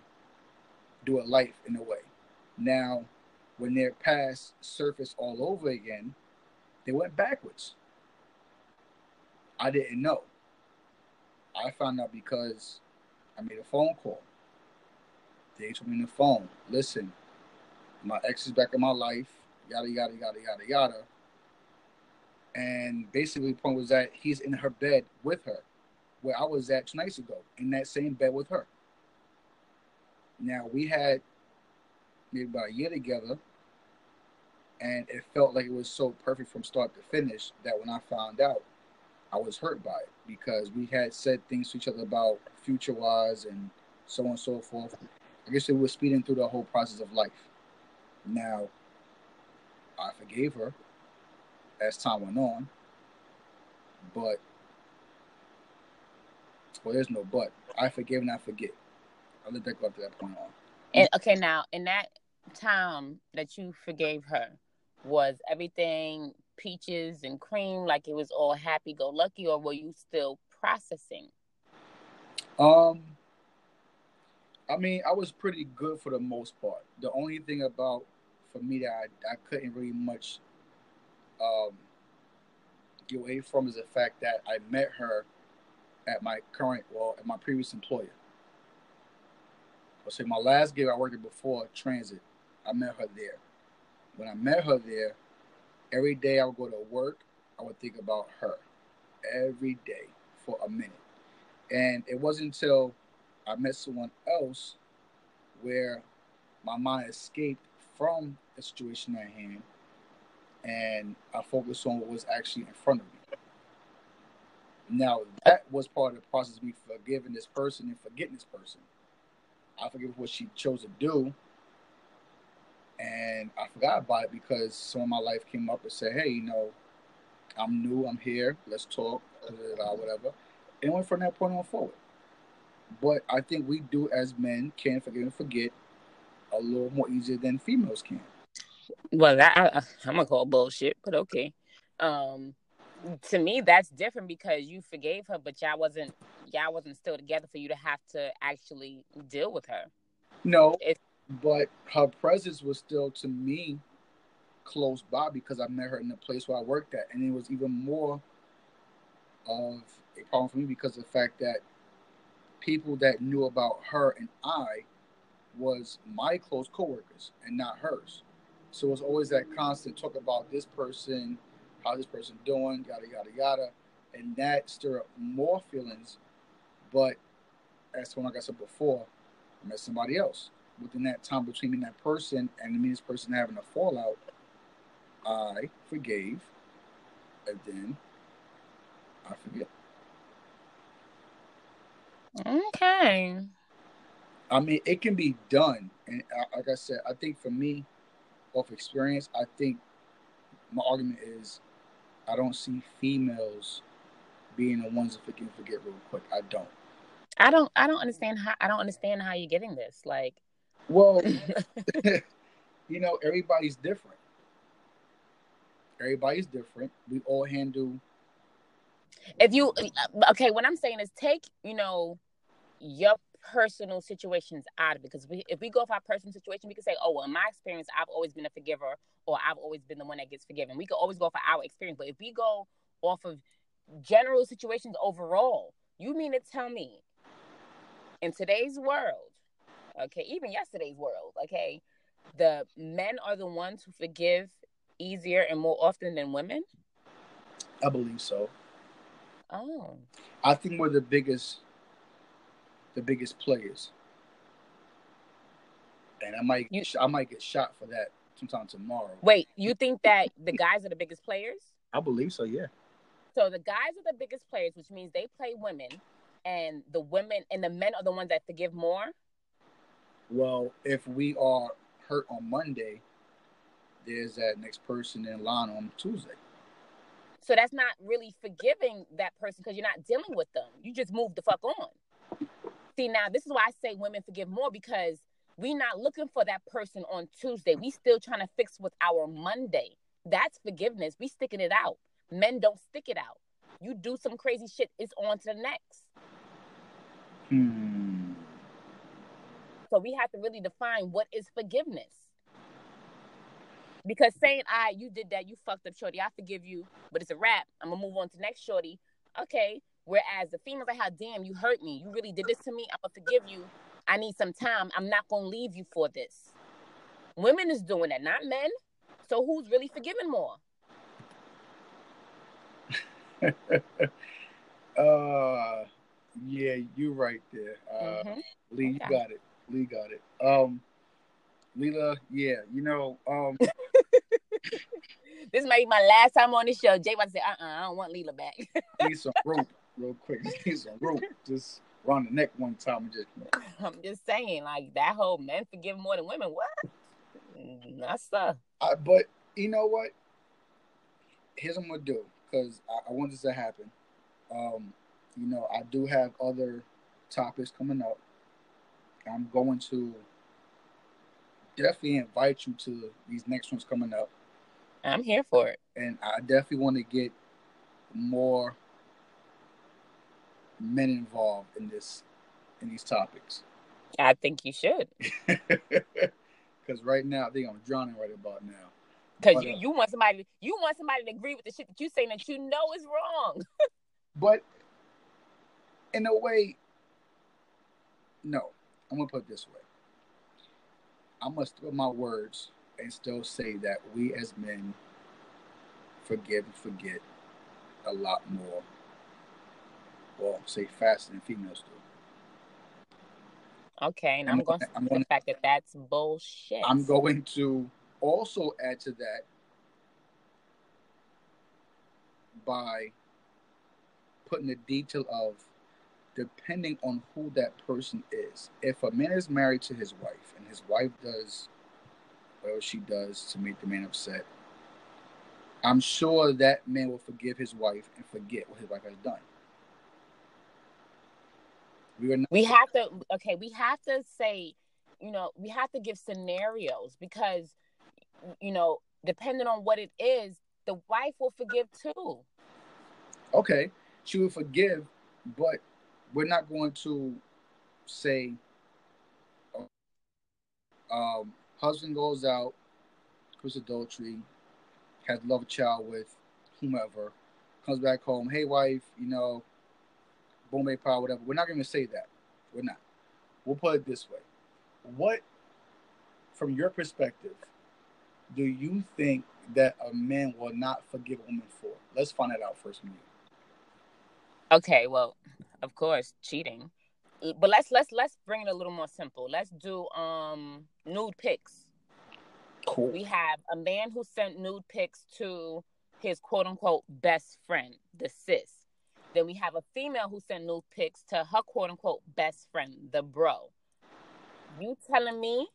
Speaker 1: do a life in a way. Now, when their past surface all over again, they went backwards. I didn't know. I found out because I made a phone call. They told me on the phone, listen, my ex is back in my life, yada yada yada yada yada. And basically the point was that he's in her bed with her, where I was at two nights ago, in that same bed with her. Now we had maybe about a year together, and it felt like it was so perfect from start to finish that when I found out, I was hurt by it because we had said things to each other about future wise and so on and so forth. I guess it was speeding through the whole process of life. Now, I forgave her as time went on, but well, there's no but. I forgive and I forget. I'll let that go up to that point on.
Speaker 2: And okay, now in that time that you forgave her, was everything peaches and cream, like it was all happy go lucky, or were you still processing?
Speaker 1: Um, I mean, I was pretty good for the most part. The only thing about for me that I, I couldn't really much um, get away from is the fact that I met her at my current, well, at my previous employer. I'll say my last gig I worked at before Transit, I met her there. When I met her there, every day I would go to work, I would think about her every day for a minute. And it wasn't until I met someone else where my mind escaped from the situation at hand and I focused on what was actually in front of me. Now, that was part of the process of me forgiving this person and forgetting this person. I forgive what she chose to do, and I forgot about it because some of my life came up and said, "Hey, you know, I'm new. I'm here. Let's talk, whatever." And went from that point on forward. But I think we do as men can forgive and forget a little more easier than females can.
Speaker 2: Well, that, I, I'm gonna call bullshit, but okay. Um, to me, that's different because you forgave her, but y'all wasn't y'all wasn't still together for you to have to actually deal with her.
Speaker 1: No, it's, but her presence was still to me close by because I met her in the place where I worked at, and it was even more of a problem for me because of the fact that people that knew about her and I was my close coworkers and not hers. So it's always that constant talk about this person, how this person doing, yada yada yada, and that stir up more feelings. But as when like I said before, I met somebody else. Within that time between me and that person, and me and this person having a fallout, I forgave, and then I forget.
Speaker 2: Okay.
Speaker 1: I mean, it can be done, and like I said, I think for me, off experience, I think my argument is, I don't see females being the ones that forget forget real quick. I don't.
Speaker 2: I don't. I don't understand how. I don't understand how you're getting this. Like,
Speaker 1: well, you know, everybody's different. Everybody's different. We all handle.
Speaker 2: If you okay, what I'm saying is take you know your personal situations out of it because we, if we go off our personal situation, we can say, oh, well, in my experience, I've always been a forgiver or I've always been the one that gets forgiven. We can always go for our experience. But if we go off of general situations overall, you mean to tell me in today's world, okay, even yesterday's world, okay, the men are the ones who forgive easier and more often than women?
Speaker 1: I believe so.
Speaker 2: Oh.
Speaker 1: I think we're the biggest the biggest players. And I might you, I might get shot for that sometime tomorrow.
Speaker 2: Wait, you think that the guys are the biggest players?
Speaker 1: I believe so, yeah.
Speaker 2: So the guys are the biggest players, which means they play women, and the women and the men are the ones that forgive more.
Speaker 1: Well, if we are hurt on Monday, there's that next person in line on Tuesday.
Speaker 2: So that's not really forgiving that person because you're not dealing with them. You just move the fuck on. See, now this is why I say women forgive more because we're not looking for that person on Tuesday. We still trying to fix with our Monday. That's forgiveness. We sticking it out. Men don't stick it out. You do some crazy shit, it's on to the next.
Speaker 1: Hmm.
Speaker 2: So we have to really define what is forgiveness. Because saying, "I, right, you did that, you fucked up, shorty. I forgive you, but it's a wrap. I'm gonna move on to next shorty." Okay. Whereas the female's like, "How damn, you hurt me. You really did this to me. I'm gonna forgive you. I need some time. I'm not gonna leave you for this." Women is doing that, not men. So who's really forgiving more?
Speaker 1: uh yeah, you're right there. Uh mm-hmm. Lee, you got it. Lee got it. Um Leela, yeah, you know, um
Speaker 2: this might be my last time on the show. Jay about to say, uh uh-uh, I don't want Leela back.
Speaker 1: need some rope real quick. Rope. Just around the neck one time and just
Speaker 2: I'm just saying, like that whole men forgive more than women. What? That's the.
Speaker 1: Uh, but you know what? Here's what I'm gonna do because I, I, want this to happen. Um, you know, I do have other topics coming up. I'm going to definitely invite you to these next ones coming up.
Speaker 2: I'm here for it.
Speaker 1: And I definitely want to get more men involved in this in these topics.
Speaker 2: I think you should.
Speaker 1: Because right now, I think I'm drowning right about now.
Speaker 2: Because you, uh, you want somebody you want somebody to agree with the shit that you're saying that you know is wrong.
Speaker 1: but in a way, no. I'm gonna put it this way. I must put my words and still say that we as men forgive and forget a lot more. Well, say faster than females do.
Speaker 2: Okay, and I'm, I'm going to I'm going the fact that that's bullshit.
Speaker 1: I'm going to also add to that by putting the detail of depending on who that person is. If a man is married to his wife and his wife does whatever she does to make the man upset, I'm sure that man will forgive his wife and forget what his wife has done.
Speaker 2: We not- we have to okay, we have to say, you know, we have to give scenarios because you know, depending on what it is, the wife will forgive too.
Speaker 1: Okay, she will forgive, but we're not going to say um, husband goes out, commits adultery, has love child with whomever, comes back home, hey wife, you know, Bombay Power, whatever. We're not going to say that. We're not. We'll put it this way. What, from your perspective, do you think that a man will not forgive a woman for? Let's find that out first from you.
Speaker 2: Okay, well, of course, cheating. But let's let's let's bring it a little more simple. Let's do um nude pics. Cool. We have a man who sent nude pics to his quote unquote best friend, the sis. Then we have a female who sent nude pics to her quote unquote best friend, the bro. You telling me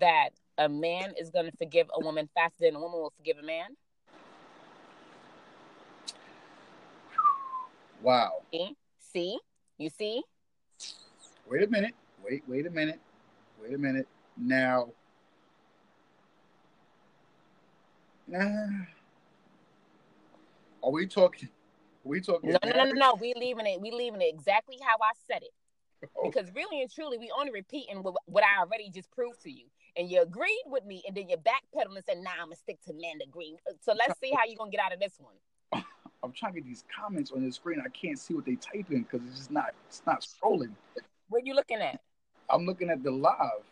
Speaker 2: that a man is going to forgive a woman faster than a woman will forgive a man?
Speaker 1: Wow.
Speaker 2: See? see? You see?
Speaker 1: Wait a minute. Wait, wait a minute. Wait a minute. Now, nah, are we talking? We talking?
Speaker 2: No, no, no, no, no. We leaving it. We leaving it exactly how I said it. Oh. Because really and truly, we only repeating what, what I already just proved to you and you agreed with me, and then you backpedaled and said, "Nah, I'm gonna stick to man green." Uh, so let's see how you gonna get out of this one.
Speaker 1: I'm trying to get these comments on the screen. I can't see what they type in because it's just not it's not scrolling.
Speaker 2: What are you looking at?
Speaker 1: I'm looking at the live.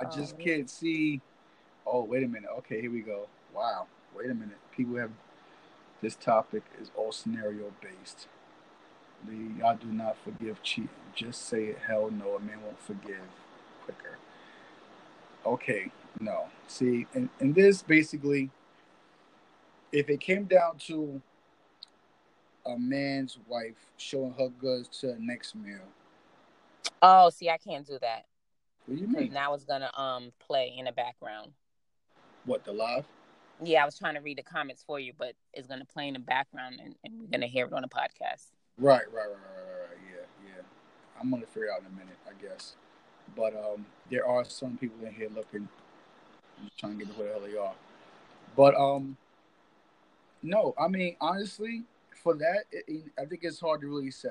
Speaker 1: I oh, just can't see. Oh, wait a minute. Okay, here we go. Wow. Wait a minute. People have this topic is all scenario based. Lee, y'all do not forgive cheating. Just say it. Hell no, a man won't forgive quicker. Okay, no. See, and, and this basically, if it came down to a man's wife showing her goods to the next meal.
Speaker 2: Oh, see, I can't do that.
Speaker 1: What do you mean?
Speaker 2: Now it's gonna um play in the background.
Speaker 1: What the live?
Speaker 2: Yeah, I was trying to read the comments for you, but it's gonna play in the background, and, and we're gonna hear it on the podcast.
Speaker 1: Right, right, right, right, right, right. Yeah, yeah. I'm gonna figure it out in a minute, I guess. But um, there are some people in here looking, trying to get to where the hell they are. But um, no, I mean honestly, for that, it, I think it's hard to really say.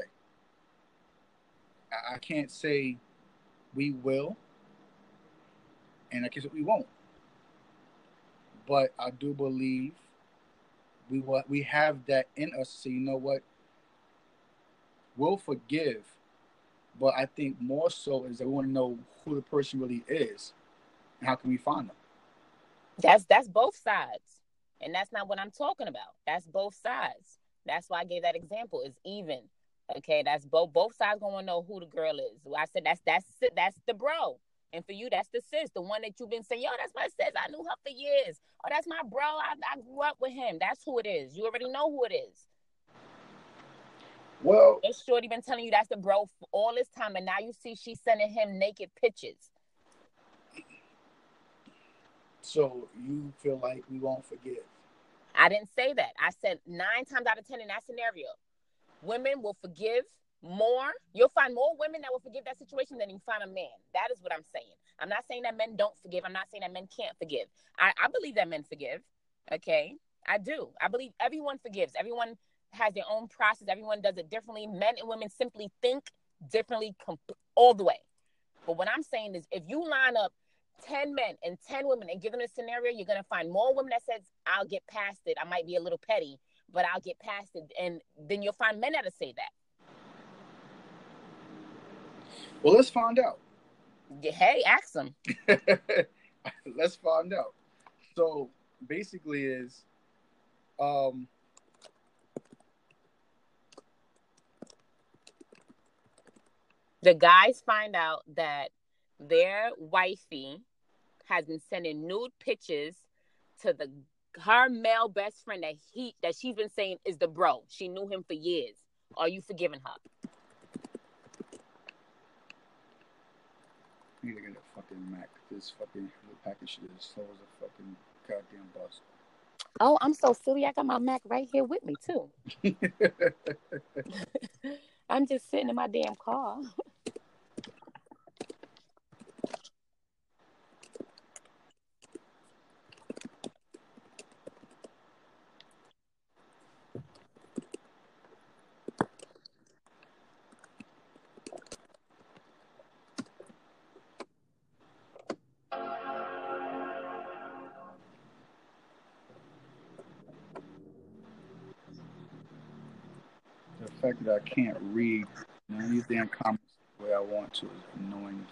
Speaker 1: I, I can't say we will. and I guess we won't. But I do believe we what we have that in us. So you know what, we'll forgive, but I think more so is that we want to know who the person really is, and how can we find them.
Speaker 2: That's that's both sides, and that's not what I'm talking about. That's both sides. That's why I gave that example. Is even. Okay, that's both both sides gonna know who the girl is. I said that's that's that's the bro. And for you, that's the sis, the one that you've been saying, yo, that's my sis. I knew her for years. Oh, that's my bro. I, I grew up with him. That's who it is. You already know who it is.
Speaker 1: Well,
Speaker 2: this shorty been telling you that's the bro for all this time, and now you see she's sending him naked pictures.
Speaker 1: So you feel like we won't forgive?
Speaker 2: I didn't say that. I said nine times out of ten in that scenario, women will forgive more. You'll find more women that will forgive that situation than you find a man. That is what I'm saying. I'm not saying that men don't forgive. I'm not saying that men can't forgive. I, I believe that men forgive. Okay. I do. I believe everyone forgives. Everyone has their own process. Everyone does it differently. Men and women simply think differently comp- all the way. But what I'm saying is if you line up 10 men and 10 women and give them a scenario, you're going to find more women that says, I'll get past it. I might be a little petty, but I'll get past it. And then you'll find men that'll say that.
Speaker 1: Well, let's find out.
Speaker 2: Hey, ask them.
Speaker 1: let's find out. So basically, is um,
Speaker 2: the guys find out that their wifey has been sending nude pictures to the her male best friend that he that she's been saying is the bro. She knew him for years. Are you forgiving her?
Speaker 1: Need to get a fucking Mac. This fucking package is slow as a fucking goddamn bus.
Speaker 2: Oh, I'm so silly. I got my Mac right here with me too. I'm just sitting in my damn car.
Speaker 1: that I can't read any damn comments the way I want to is annoying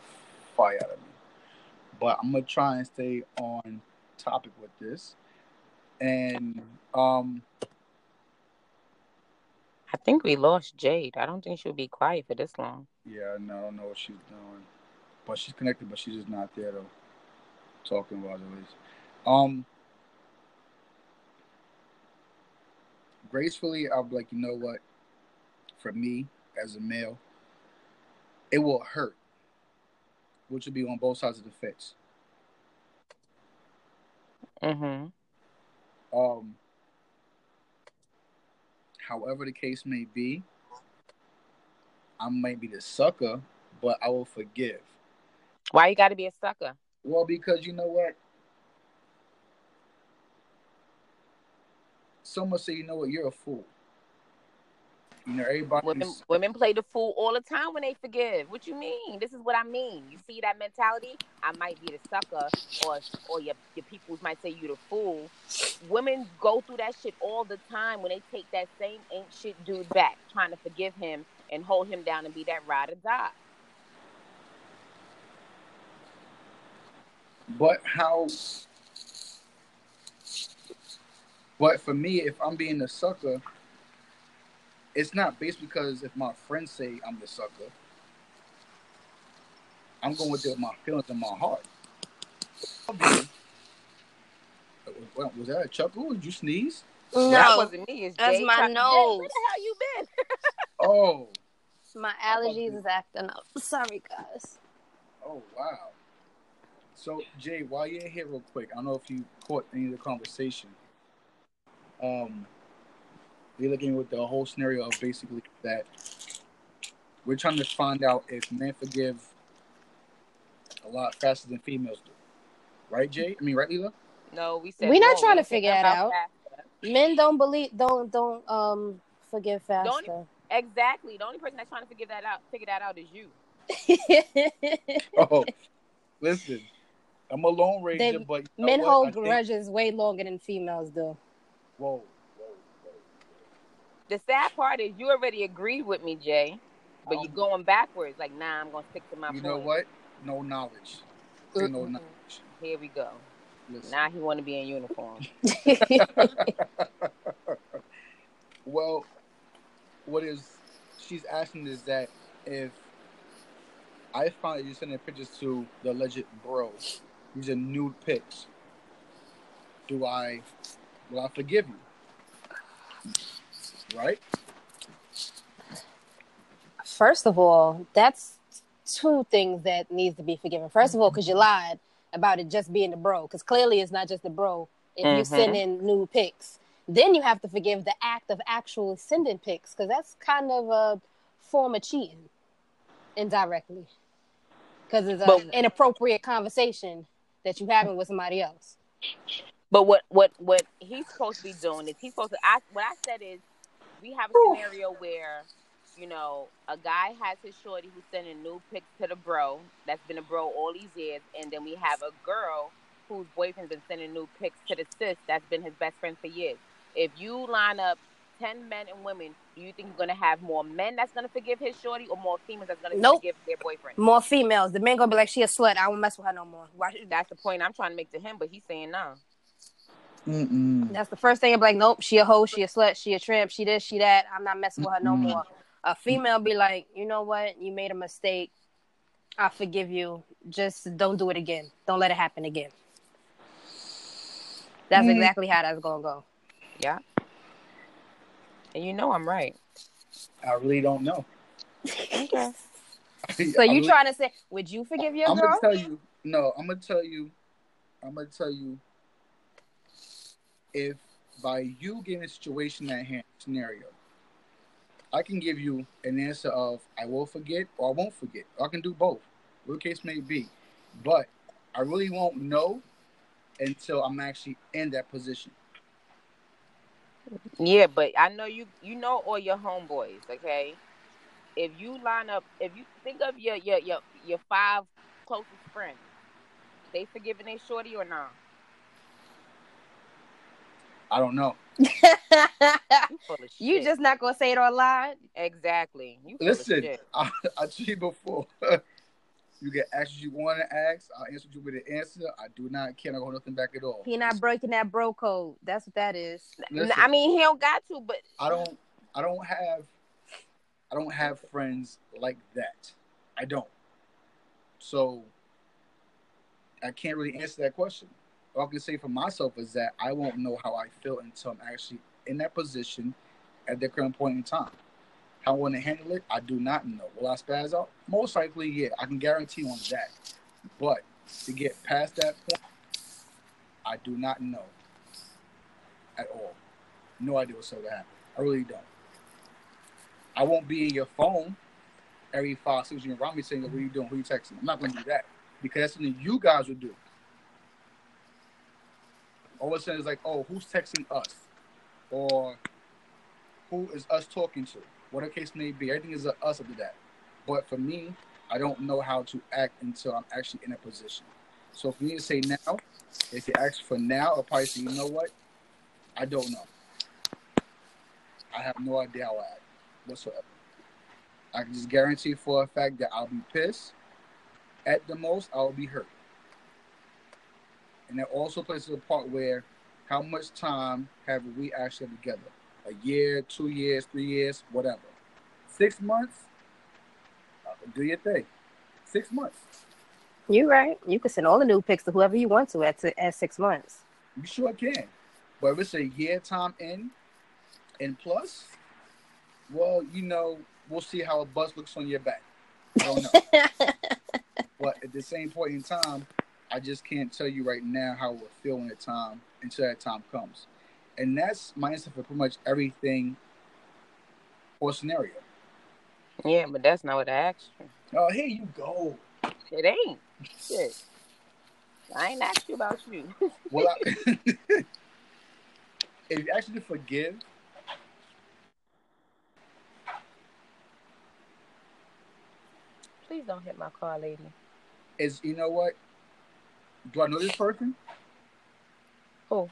Speaker 1: fire out of me. But I'm gonna try and stay on topic with this. And um
Speaker 2: I think we lost Jade. I don't think she'll be quiet for this long.
Speaker 1: Yeah, no, I don't know what she's doing. But she's connected, but she's just not there though. Talking about at least. Um gracefully, be like, you know what? For me as a male, it will hurt, which will be on both sides of the fence.
Speaker 2: Mm-hmm.
Speaker 1: Um, however the case may be, I might be the sucker, but I will forgive.
Speaker 2: Why you got to be a sucker?
Speaker 1: Well, because you know what? Someone say, you know what, you're a fool. You know, everybody.
Speaker 2: Women, women play the fool all the time when they forgive. What you mean? This is what I mean. You see that mentality? I might be the sucker, or or your your peoples might say you the fool. Women go through that shit all the time when they take that same ain't shit dude back, trying to forgive him and hold him down and be that ride or die.
Speaker 1: But how? But for me, if I'm being the sucker it's not based because if my friends say I'm the sucker, I'm going with the, my feelings in my heart. Was that a chuckle? Did you sneeze?
Speaker 3: No,
Speaker 2: that wasn't me. It's
Speaker 3: that's
Speaker 2: Jay
Speaker 3: my nose.
Speaker 2: Where the hell you been?
Speaker 1: oh,
Speaker 3: my allergies is acting up. Sorry, guys.
Speaker 1: Oh wow. So Jay, while you're here, real quick, I don't know if you caught any of the conversation. Um, we're looking with the whole scenario of basically that we're trying to find out if men forgive a lot faster than females do. Right, Jay? I mean, right, Leela?
Speaker 2: No, we said
Speaker 3: we're not
Speaker 2: no,
Speaker 3: trying
Speaker 2: we
Speaker 3: to figure that out.
Speaker 2: Faster.
Speaker 3: Men don't believe, don't don't um forgive faster.
Speaker 2: Don't, exactly. The only person that's trying to figure that out, figure that out, is you.
Speaker 1: oh, listen. I'm a lone ranger,
Speaker 3: They-
Speaker 1: but you know
Speaker 3: Men hold
Speaker 1: I think-
Speaker 3: grudges way longer than females do.
Speaker 1: Whoa, whoa, whoa.
Speaker 2: The sad part is you already agreed with me, Jay, but you're
Speaker 1: Um,
Speaker 2: going backwards. Like, nah, I'm gonna stick to my
Speaker 1: You
Speaker 2: point.
Speaker 1: know what? No knowledge. Ain't no knowledge.
Speaker 2: Here we go.
Speaker 1: Listen.
Speaker 2: Now he want to be in uniform.
Speaker 1: Well, what is she's asking is that if I find that you're sending pictures to the alleged bro, these are nude pics, do I will I forgive you? Right?
Speaker 3: First of all, that's two things that needs to be forgiven. First of all, because you lied about it just being the bro, because clearly it's not just the bro. If you
Speaker 2: Mhm.
Speaker 3: send in nude pics, then you have to forgive the act of actually sending pics, because that's kind of a form of cheating indirectly, because it's
Speaker 2: But-
Speaker 3: an inappropriate conversation that you're having with somebody else.
Speaker 2: But what what what he's supposed to be doing is he's supposed to. I what I said is we have a scenario where you know a guy has his shorty who's sending new pics to the bro that's been a bro all these years, and then we have a girl whose boyfriend's been sending new pics to the sis that's been his best friend for years. If you line up ten men and women, do you think you're gonna have more men that's gonna forgive his shorty, or more females that's gonna
Speaker 3: Nope.
Speaker 2: forgive their boyfriend?
Speaker 3: More females, the men gonna be like, she a slut. I won't mess with her no more. Why?
Speaker 2: That's the point I'm trying to make to him, but he's saying no.
Speaker 1: Mm-mm.
Speaker 3: That's the first thing. I'm like, nope, she a hoe, she a slut, she a tramp, she this, she that. I'm not messing with her no
Speaker 1: Mm-mm.
Speaker 3: more. A female be like, you know what? You made a mistake. I forgive you. Just don't do it again. Don't let it happen again. That's
Speaker 1: Mm.
Speaker 3: exactly how that's gonna go.
Speaker 2: Yeah. And you know I'm right.
Speaker 1: I really don't know.
Speaker 2: Okay.
Speaker 3: So you trying to say, would you forgive your
Speaker 1: I'm
Speaker 3: girl?
Speaker 1: gonna tell you. No, I'm gonna tell you. I'm gonna tell you. If by you getting a situation at hand scenario, I can give you an answer of I will forget or I won't forget. Or I can do both, whatever case may be. But I really won't know until I'm actually in that position.
Speaker 2: Yeah, but I know you you know all your homeboys, okay? If you line up if you think of your your your, your five closest friends, they forgiving their shorty or not?
Speaker 1: I don't know.
Speaker 2: You full of shit.
Speaker 3: you just not gonna say it online.
Speaker 2: exactly. You
Speaker 1: Listen. I, I told before. you get asked what you want to ask. I'll answer you with an answer. I do not care. I hold nothing back at all.
Speaker 3: He not breaking that bro code. That's what that is.
Speaker 1: Listen.
Speaker 2: I mean, he don't got to, but
Speaker 1: I don't I don't have I don't have friends like that. I don't. So I can't really answer that question. All I can say for myself is that I won't know how I feel until I'm actually in that position at the current point in time. How I want to handle it, I do not know. Will I spaz out? Most likely, yeah. I can guarantee on that. But to get past that point, I do not know at all. No idea what's going to happen. I really don't. I won't be in your phone every five seconds you're around me saying, What are you doing? Who are you texting? I'm not going to do that because that's something you guys would do. All of a sudden, it's like, Oh, who's texting us? Or who is us talking to? What Whatever case may be, everything is a us up to that. But for me, I don't know how to act until I'm actually in a position. So for me to say now, if you ask for now, I'll probably say, you know what? I don't know. I have no idea how I act whatsoever. I can just guarantee for a fact that I'll be pissed. At the most, I'll be hurt. And that also plays a part where how much time have we actually together? A year, two years, three years, whatever. Six months? Uh, do your thing. Six months.
Speaker 3: You right. You can send all the new pics to whoever you want to at at six months.
Speaker 1: You sure can. But if it's a year time in and plus, well, you know, we'll see how a bus looks on your back. I don't know. but at the same point in time, I just can't tell you right now how it will feel when the time until that time comes. And that's my answer for pretty much everything or scenario.
Speaker 2: yeah, but that's not what I asked you.
Speaker 1: Oh, here you go.
Speaker 2: It ain't. Shit. I ain't asked you about you.
Speaker 1: Well, I, if you actually forgive,
Speaker 2: Please don't hit my car, lady.
Speaker 1: is you know what? Do I know this person?
Speaker 2: Who?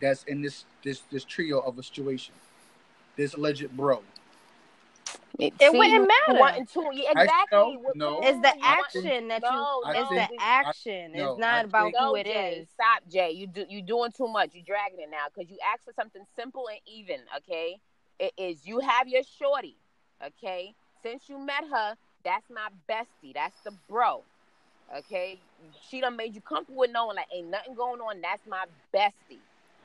Speaker 1: That's in this this this trio of a situation. This alleged bro.
Speaker 3: It wouldn't matter.
Speaker 2: One and two. Yeah,
Speaker 1: I-
Speaker 2: exactly.
Speaker 1: no, no.
Speaker 3: It's the
Speaker 2: you want-
Speaker 3: action that you.
Speaker 2: No,
Speaker 3: It's
Speaker 2: no,
Speaker 3: the
Speaker 1: think-
Speaker 3: action.
Speaker 1: no,
Speaker 3: It's not
Speaker 1: I
Speaker 3: about
Speaker 1: think-
Speaker 3: who
Speaker 2: No,
Speaker 3: it
Speaker 2: Jay,
Speaker 3: is.
Speaker 2: stop, Jay. You do you doing too much. You dragging it now because you asked for something simple and even. Okay, it is you have your shorty. Okay, since you met her, that's my bestie. That's the bro. Okay, she done made you comfortable with knowing like ain't nothing going on. That's my bestie.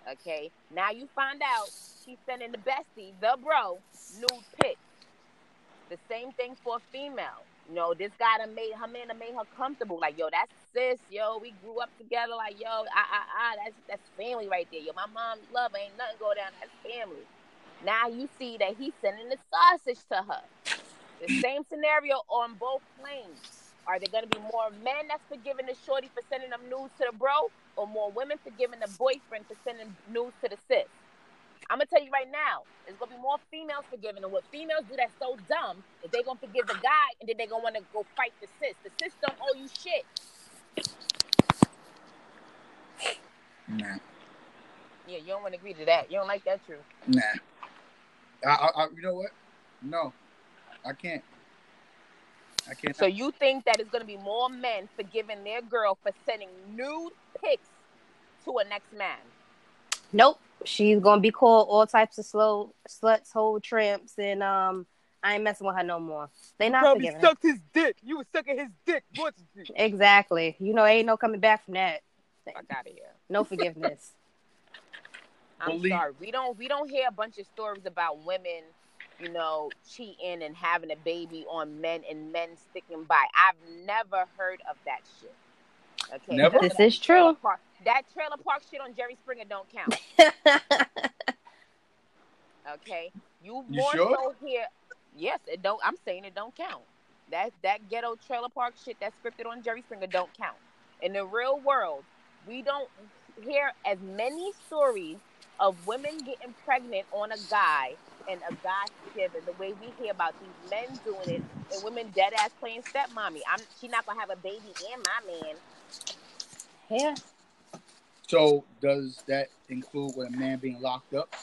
Speaker 2: Okay, now you find out she's sending the bestie, the bro, nude pics. The same thing for a female. You know, this guy done made her man done made her comfortable. Like, yo, that's sis, yo, we grew up together. Like, yo, ah, ah, ah, that's that's family right there. Yo, my mom's love ain't nothing go down. That's family. Now you see that he's sending the sausage to her. The same scenario on both planes. Are there going to be more men that's forgiving the shorty for sending them news to the bro, or more women forgiving the boyfriend for sending news to the sis? I'm gonna tell you right now, there's gonna be more females forgiving, and what females do that's so dumb is they gonna forgive the guy, and then they gonna want to go fight the sis. The sis don't owe you shit.
Speaker 1: Nah,
Speaker 2: Yeah, you don't want to agree to that. You don't like that truth.
Speaker 1: nah. I, I you know what? No, I can't. I can't.
Speaker 2: So you think that it's gonna be more men forgiving their girl for sending nude pics to a next man?
Speaker 3: Nope. She's gonna be called all types of slow sluts, whole tramps, and um, I ain't messing with her no more. They not forgiving. her.
Speaker 2: his dick. You was sucking his dick. What's
Speaker 3: Exactly. You know, ain't no coming back from that.
Speaker 2: Fuck out of here.
Speaker 3: No forgiveness.
Speaker 2: I'm
Speaker 1: Believe-
Speaker 2: sorry. We don't we don't hear a bunch of stories about women, you know, cheating and having a baby on men and men sticking by. I've never heard of that shit. Okay.
Speaker 1: Never?
Speaker 3: This is true.
Speaker 2: park- That trailer park shit on Jerry Springer don't count. Okay. You,
Speaker 1: You
Speaker 2: more
Speaker 1: sure?
Speaker 2: so hear Yes, it don't I'm saying it don't count. That that ghetto trailer park shit that's scripted on Jerry Springer don't count. In the real world, we don't hear as many stories of women getting pregnant on a guy and a guy forgiving the way we hear about these men doing it and women dead ass playing stepmommy. I'm she not gonna have a baby and my man.
Speaker 3: yeah.
Speaker 1: So does that include with a man being locked up?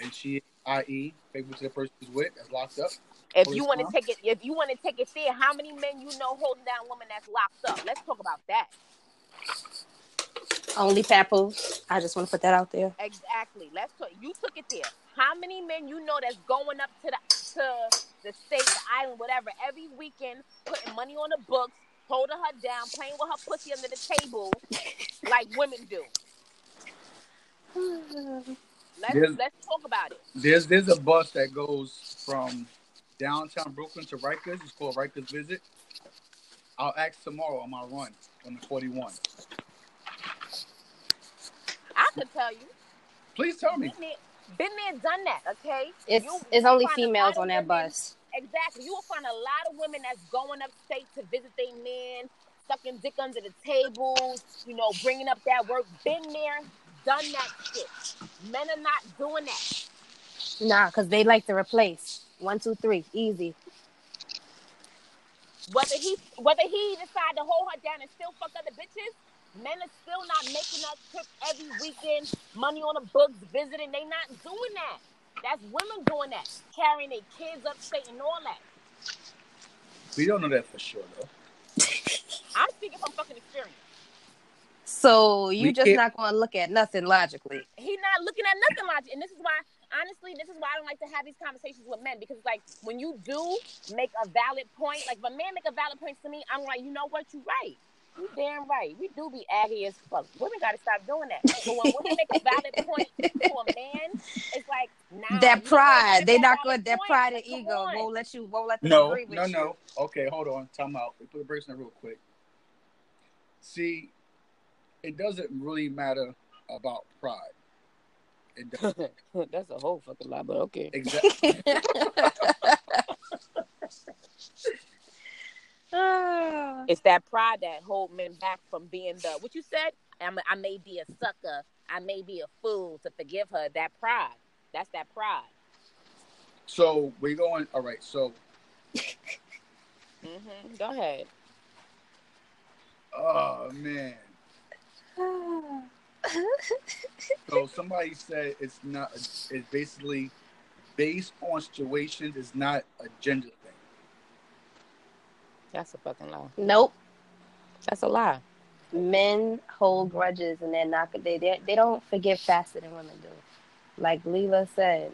Speaker 1: And she, i.e., faithful to the person he's with, that's locked up.
Speaker 2: If you want to
Speaker 1: mom?
Speaker 2: take it, if you want to take it there, how many men you know holding down women that's locked up? Let's talk about that.
Speaker 3: Only Papoose. I just want to put that out there.
Speaker 2: Exactly. Let's talk. You took it there. How many men you know that's going up to the to the state, the island, whatever, every weekend, putting money on the books, holding her down, playing with her pussy under the table, like women do. Let's
Speaker 1: Yes.
Speaker 2: let's talk about it.
Speaker 1: There's there's a bus that goes from downtown Brooklyn to Rikers. It's called Rikers Visit. I'll ask tomorrow on my run on the 41.
Speaker 2: I could tell you.
Speaker 1: Please tell me.
Speaker 2: Been there, been there, done that. Okay.
Speaker 3: It's
Speaker 2: You-
Speaker 3: it's
Speaker 2: you
Speaker 3: only females on that
Speaker 2: women-
Speaker 3: bus.
Speaker 2: Exactly. You will find a lot of women that's going upstate to visit their men, sucking dick under the tables, you know, bringing up that work. Been there, done that shit. Men are not doing that.
Speaker 3: Nah, because they like to replace. One, two, three. Easy.
Speaker 2: Whether he whether he decide to hold her down and still fuck other bitches, men are still not making that trip every weekend, money on the books, visiting. They not doing that. That's women doing that, carrying their kids upstate and all that.
Speaker 1: We don't know that for sure though.
Speaker 2: I'm speaking from fucking experience.
Speaker 3: So you
Speaker 1: We
Speaker 3: just
Speaker 1: can't-
Speaker 3: not going to look at nothing logically.
Speaker 2: he not looking at nothing logically, And this is why, honestly, this is why I don't like to have these conversations with men because, like, when you do make a valid point, like, if a man make a valid point to me, I'm like, you know what, you're right. You damn right. We do be aggy as fuck. Women got to stop doing that. But when women make a valid point to a man, it's like, nah.
Speaker 3: that pride, they
Speaker 2: That's
Speaker 3: not good.
Speaker 2: valid
Speaker 3: That pride and ego
Speaker 2: on.
Speaker 3: won't let you. Won't let them
Speaker 1: No,
Speaker 3: agree with
Speaker 1: no,
Speaker 3: you.
Speaker 1: no. Okay, hold on. Time out. We put the brakes on it real quick. See, it doesn't really matter about pride. It doesn't.
Speaker 2: That's a whole fucking lie, but okay.
Speaker 1: exactly.
Speaker 3: Ah.
Speaker 2: It's that pride that hold men back from being the what you said. I'm, I may be a sucker. I may be a fool to forgive her. That pride. That's that pride.
Speaker 1: So we're going. All right. So
Speaker 2: hmm Go ahead.
Speaker 1: Oh man. So somebody said it's not. It's basically based on situations. It's not a gender thing.
Speaker 2: That's a fucking lie.
Speaker 3: nope.
Speaker 2: That's a lie.
Speaker 3: Men hold grudges and they're not they they, they don't forgive faster than women do. Like Leela said.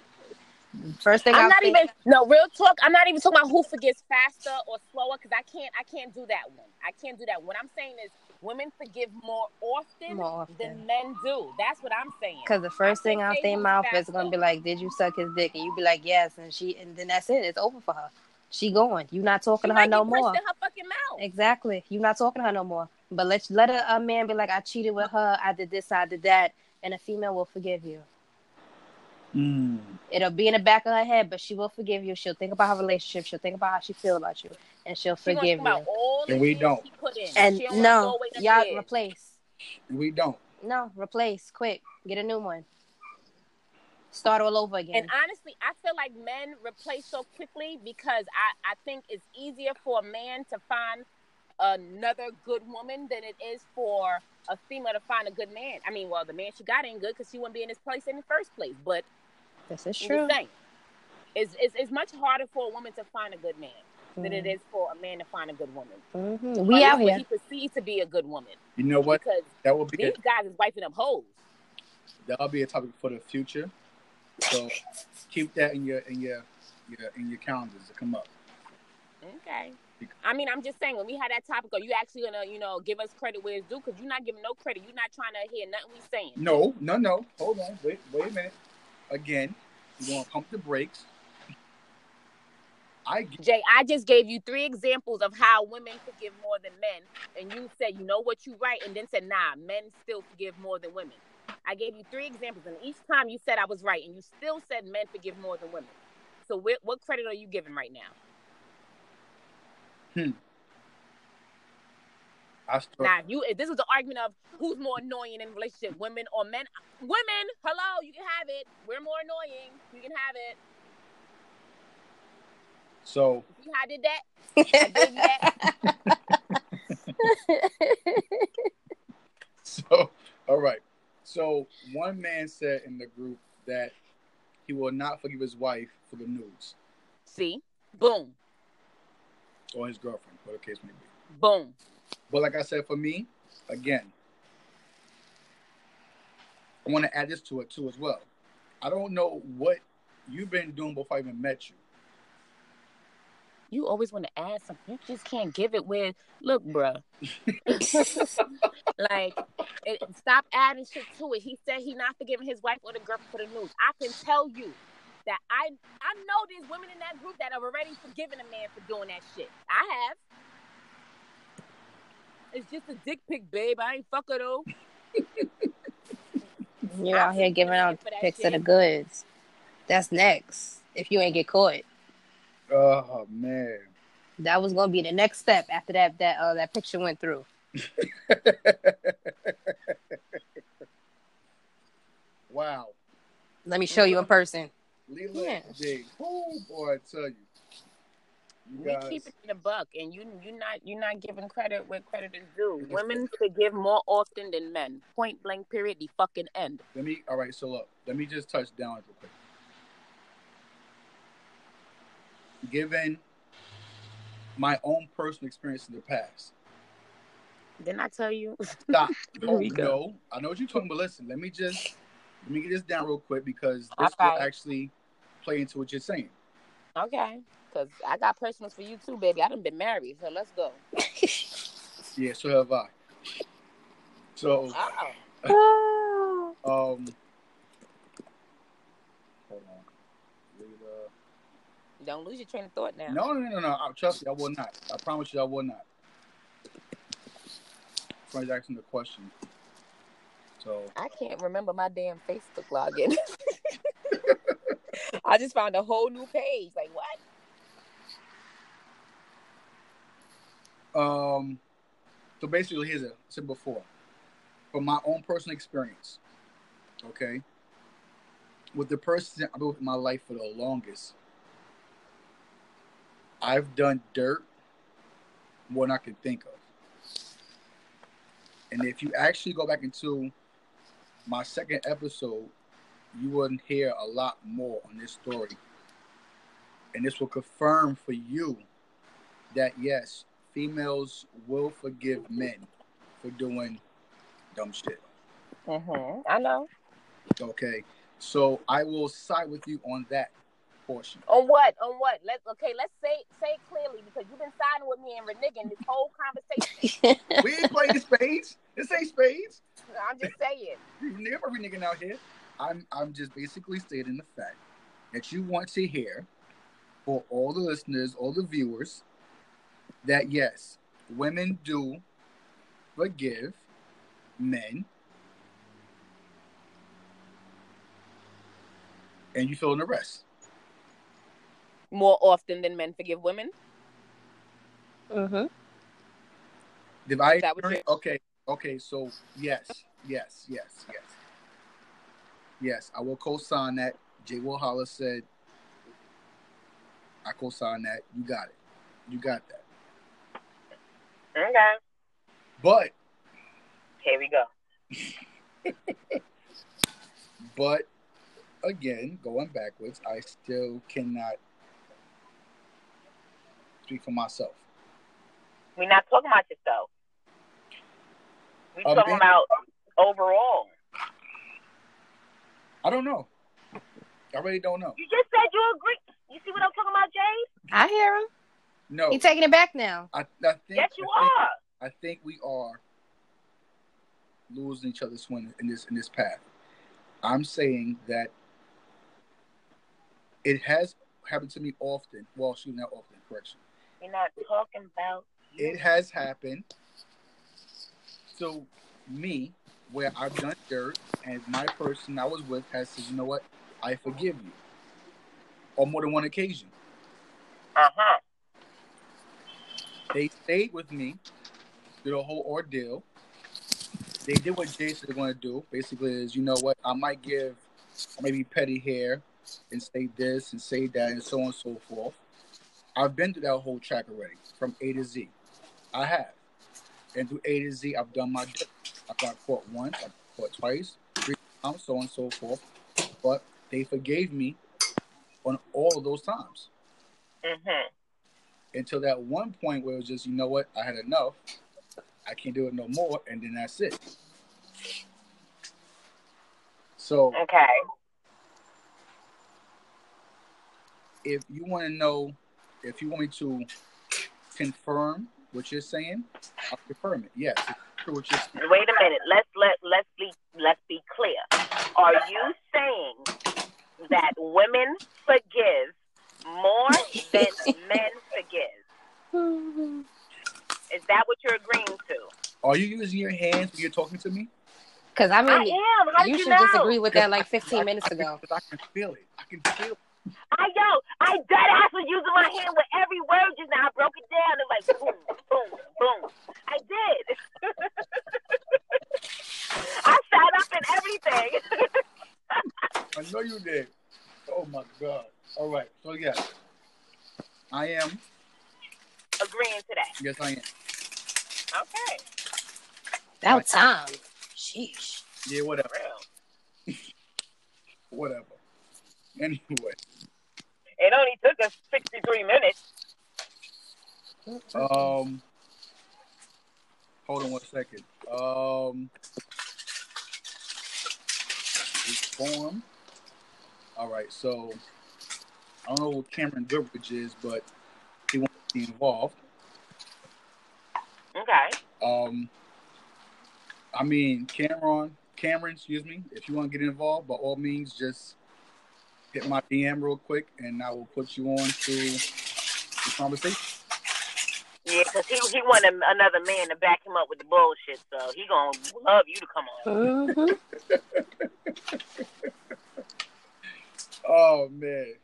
Speaker 3: First thing
Speaker 2: I'm
Speaker 3: I
Speaker 2: not
Speaker 3: think,
Speaker 2: even no real talk. I'm not even talking about who forgets faster or slower because I can't. I can't do that one. I can't do that. What I'm saying is women forgive more often,
Speaker 3: More often.
Speaker 2: than men do. That's what I'm saying.
Speaker 3: Because the first
Speaker 2: I
Speaker 3: thing
Speaker 2: think
Speaker 3: out their
Speaker 2: move
Speaker 3: mouth is gonna be like, "Did you suck his dick?" And you'd be like, "Yes," and she, and then that's it. It's over for her. She going. You not
Speaker 2: She
Speaker 3: talking to her no more.
Speaker 2: in her fucking mouth.
Speaker 3: Exactly. You not talking to her no more. But let let a, a man be like, "I cheated with her. I did this. I did that," and a female will forgive you.
Speaker 1: Mm.
Speaker 3: It'll be in the back of her head, but she will forgive you. She'll think about her relationship. She'll think about how she feel about you, and she'll
Speaker 2: She
Speaker 3: forgive you.
Speaker 1: And we don't.
Speaker 2: She put in.
Speaker 3: And
Speaker 2: don't
Speaker 3: no,
Speaker 2: throw away them
Speaker 3: y'all
Speaker 2: years.
Speaker 3: replace.
Speaker 1: We don't.
Speaker 3: No, replace quick. Get a new one. Start all over again.
Speaker 2: And honestly, I feel like men replace so quickly because I, I think it's easier for a man to find another good woman than it is for a female to find a good man. I mean, well, the man she got ain't good because she wouldn't be in this place in the first place. But
Speaker 3: this is true.
Speaker 2: just saying, it's, it's, it's much harder for a woman to find a good man than it is for a man to find a good woman.
Speaker 3: hmm We
Speaker 2: at
Speaker 3: out
Speaker 2: least
Speaker 3: here.
Speaker 2: He perceives to be a good woman
Speaker 1: You know what?
Speaker 2: because
Speaker 1: That will be a,
Speaker 2: these guys is wiping up holes.
Speaker 1: that'll be a topic for the future. So keep that in your in your, your in your calendars to come up.
Speaker 2: Okay. I mean, I'm just saying, when we had that topic, are you actually gonna, you know, give us credit where it's due? Because you're not giving no credit. You're not trying to hear nothing we saying.
Speaker 1: No, no, no. Hold on. Wait, wait a minute. Again, you want to pump the brakes. I get-
Speaker 2: Jay, I just gave you three examples of how women forgive more than men, and you said, you know what, you right, and then said, nah, men still forgive more than women. I gave you three examples, and each time you said I was right, and you still said men forgive more than women. So, wh- what credit are you giving right now? Hmm.
Speaker 1: I still,
Speaker 2: Now, if you if this was the argument of who's more annoying in a relationship, women or men, women, hello, you can have it. We're more annoying. You can have it.
Speaker 1: so
Speaker 2: how I did that? I you that.
Speaker 1: so all right. So one man said in the group that he will not forgive his wife for the news
Speaker 2: See, boom,
Speaker 1: or his girlfriend, whatever the case may be.
Speaker 2: boom.
Speaker 1: But like I said, for me, again, I want to add this to it too as well. I don't know what you've been doing before I even met you.
Speaker 2: You always want to add something. You just can't give it with, Look, bruh. like, it, stop adding shit to it. He said he not forgiving his wife or the girlfriend for the news. I can tell you that I I know there's women in that group that have already forgiven a man for doing that shit. I have. It's just a dick pic, babe. I ain't fuck her though.
Speaker 3: You're out here giving out pics of the goods. That's next. If you ain't get caught,
Speaker 1: Oh man.
Speaker 3: that was gonna be the next step after that that uh, that picture went through.
Speaker 1: wow.
Speaker 3: Let me show you in person.
Speaker 1: Leela
Speaker 3: Yeah.
Speaker 1: J. Oh boy, I tell you. You
Speaker 2: We
Speaker 1: guys,
Speaker 2: keep it in the buck, and you you not you're not giving credit where credit is due. Women forgive more often than men. Point blank. Period. The fucking end.
Speaker 1: let me all right, so look, let me just touch down real quick. Given my own personal experience in the past.
Speaker 2: Didn't I tell you?
Speaker 1: Stop. Oh no. I know what you're talking about. Listen, let me just let me get this down real quick because this
Speaker 2: Okay.
Speaker 1: will actually play into what you're saying.
Speaker 2: Okay. Cause I got personals for you too, baby. I done been married, so let's go.
Speaker 1: Yeah, so have I. So
Speaker 2: Oh.
Speaker 1: um hold on. Leela.
Speaker 2: Don't lose your train of thought now.
Speaker 1: No, no, no, no. I, trust me, I will not. I promise you, I will not. Somebody's asking the question. So,
Speaker 2: I can't remember my damn Facebook login. I just found a whole new page. Like what?
Speaker 1: um, so basically, here's a said before, from my own personal experience. Okay, with the person I've been with in my life for the longest, I've done dirt more than I can think of. And if you actually go back into my second episode, you wouldn't hear a lot more on this story. And this will confirm for you that yes, females will forgive men for doing dumb shit.
Speaker 2: Mm-hmm. I know.
Speaker 1: Okay. So I will side with you on that portion.
Speaker 2: On what? On what? Let's okay. Let's say say it clearly because you've been siding with me and reneging this whole conversation.
Speaker 1: we ain't playing spades. This ain't spades.
Speaker 2: I'm just saying.
Speaker 1: You never reneging out here. I'm I'm just basically stating the fact that you want to hear for all the listeners, all the viewers, that yes, women do forgive men. And you fill in the rest.
Speaker 2: More often than men forgive women.
Speaker 3: mm-hmm.
Speaker 1: Did I?
Speaker 2: Is that what
Speaker 1: Okay, okay. So yes, yes, yes, yes, yes. I will co-sign that. Jay Will Holler said, "I co-sign that. You got it. You got that."
Speaker 2: Okay.
Speaker 1: But,
Speaker 2: Here we go.
Speaker 1: but again, going backwards, I still cannot speak for myself.
Speaker 2: We're not talking about yourself. We're
Speaker 1: Um,
Speaker 2: talking
Speaker 1: and-
Speaker 2: about overall.
Speaker 1: I don't know. I really don't know.
Speaker 2: You just said you agree. You see what I'm talking about, Jay?
Speaker 3: I hear him.
Speaker 1: No,
Speaker 3: He taking it back now.
Speaker 1: I, I think.
Speaker 2: Yes, you
Speaker 1: I think-
Speaker 2: are.
Speaker 1: I think we are losing each other's swing in this in this path. I'm saying that it has happened to me often. Well, shoot, not often. Correction.
Speaker 2: We're not talking about. you.
Speaker 1: It has happened to me where I've done dirt, and my person I was with has said, "You know what? I forgive you." On more than one occasion,
Speaker 2: Uh huh.
Speaker 1: they stayed with me through the whole ordeal. They did what Jay said they're going to do. Basically, is you know what? I might give, maybe petty hair and say this and say that, and so on and so forth. I've been through that whole track already, from A to Z. I have, and through A to Z, I've done my. dirt. I got caught once, I got caught twice, three times, so on and so forth. But they forgave me on all of those times
Speaker 2: Mhm.
Speaker 1: until that one point where it was just, you know what, I had enough. I can't do it no more, and then that's it. So
Speaker 2: Okay.
Speaker 1: if you want to know, if you want me to confirm what you're saying, I'll confirm it. Yes, what you're saying.
Speaker 2: Wait a minute. Let's let let's be let's be clear. Are you saying that women forgive more than men forgive? Is that what you're agreeing to?
Speaker 1: Are you using your hands when you're talking to me?
Speaker 3: Because I
Speaker 2: I
Speaker 3: mean,
Speaker 2: am. How
Speaker 3: you
Speaker 2: you
Speaker 3: should
Speaker 2: know?
Speaker 3: disagree with that like 15
Speaker 1: I-
Speaker 3: minutes
Speaker 1: I,
Speaker 3: ago.
Speaker 1: I can feel it. I can feel it.
Speaker 2: I yo, I dead ass was using my hand with every word just now. I broke it down. It was like boom, boom, boom. I did. I sat up and everything.
Speaker 1: I know you did. Oh my god. All right. So yeah, I am.
Speaker 2: Agreeing to that.
Speaker 1: Yes, I am.
Speaker 2: Okay.
Speaker 3: About time. Sheesh.
Speaker 1: Yeah, whatever. Whatever. Anyway,
Speaker 2: It only took us 63 minutes.
Speaker 1: um, hold on one second. Um, reform. All right, so I don't know what Cameron Goodrich is, but he wants to be involved.
Speaker 2: Okay.
Speaker 1: Um, I mean, Cameron, Cameron, excuse me. If you want to get involved, by all means, just hit my DM real quick, and I will put you on to the conversation.
Speaker 2: Yeah, because he, he wanted another man to back him up with the bullshit, so he gonna love you to come on.
Speaker 3: hmm
Speaker 1: Oh man,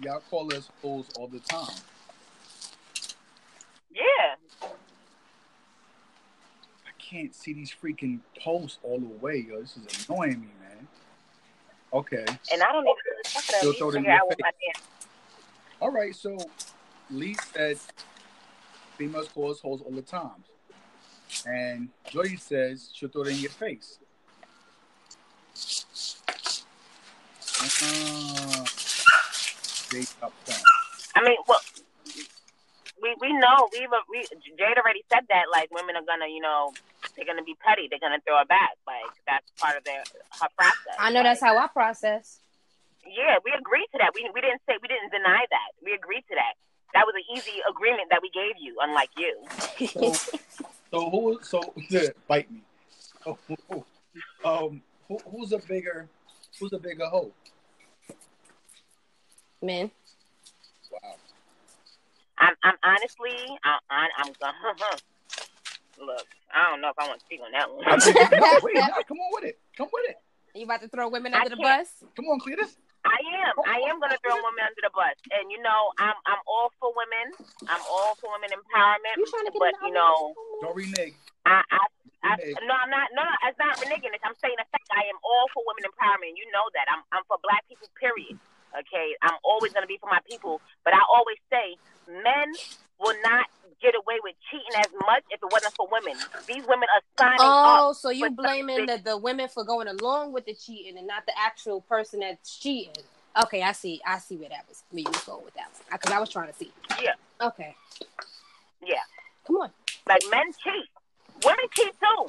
Speaker 1: y'all call us fools all the time.
Speaker 2: Yeah.
Speaker 1: I can't see these freaking posts all the way, yo. This is annoying me, man. Okay.
Speaker 2: And I don't even fuck it up.
Speaker 1: You'll throw it in
Speaker 2: figure
Speaker 1: your
Speaker 2: out what
Speaker 1: face.
Speaker 2: my damn
Speaker 1: All right. So Lee said females call us hoes all the time. And Jody says she'll throw it in your face. Uh.
Speaker 2: I mean, well, we we know we we Jade already said that like women are gonna you know they're gonna be petty they're gonna throw it back like that's part of their her process.
Speaker 3: I know that's how I process.
Speaker 2: Yeah, we agreed to that. We we didn't say we didn't deny that. We agreed to that. That was an easy agreement that we gave you, unlike you.
Speaker 1: So, so who? So bite me. Oh, um, who, who's a bigger? Who's a bigger hoe?
Speaker 3: Men.
Speaker 1: Wow.
Speaker 2: I'm I'm honestly I'm I'm, I'm gonna look. I don't know if I want to speak on that one.
Speaker 1: I think, no, wait, no, come on with it. Come with it.
Speaker 3: You about to throw women
Speaker 2: I
Speaker 3: under the
Speaker 2: can't.
Speaker 3: bus?
Speaker 1: Come on, Cletus.
Speaker 2: I am. I am going to throw women under the bus, and you know, I'm I'm all for women. I'm all for women empowerment.
Speaker 3: You trying to get
Speaker 2: but you know,
Speaker 1: Don't renege.
Speaker 2: I, I, I no, I'm not. No, no, it's not reneging. It's, I'm saying the fact I am all for women empowerment. You know that. I'm I'm for black people. Period. Okay. I'm always going to be for my people, but I always say men will not get away with cheating as much if it wasn't for women. These women are signing
Speaker 3: Oh,
Speaker 2: up.
Speaker 3: so you blaming the, the women for going along with the cheating and not the actual person that's cheating. Okay, I see. I see where that was. Where you was going with that one. Because I was trying to see.
Speaker 2: Yeah.
Speaker 3: Okay.
Speaker 2: Yeah.
Speaker 3: Come on.
Speaker 2: Like men cheat. Women cheat too.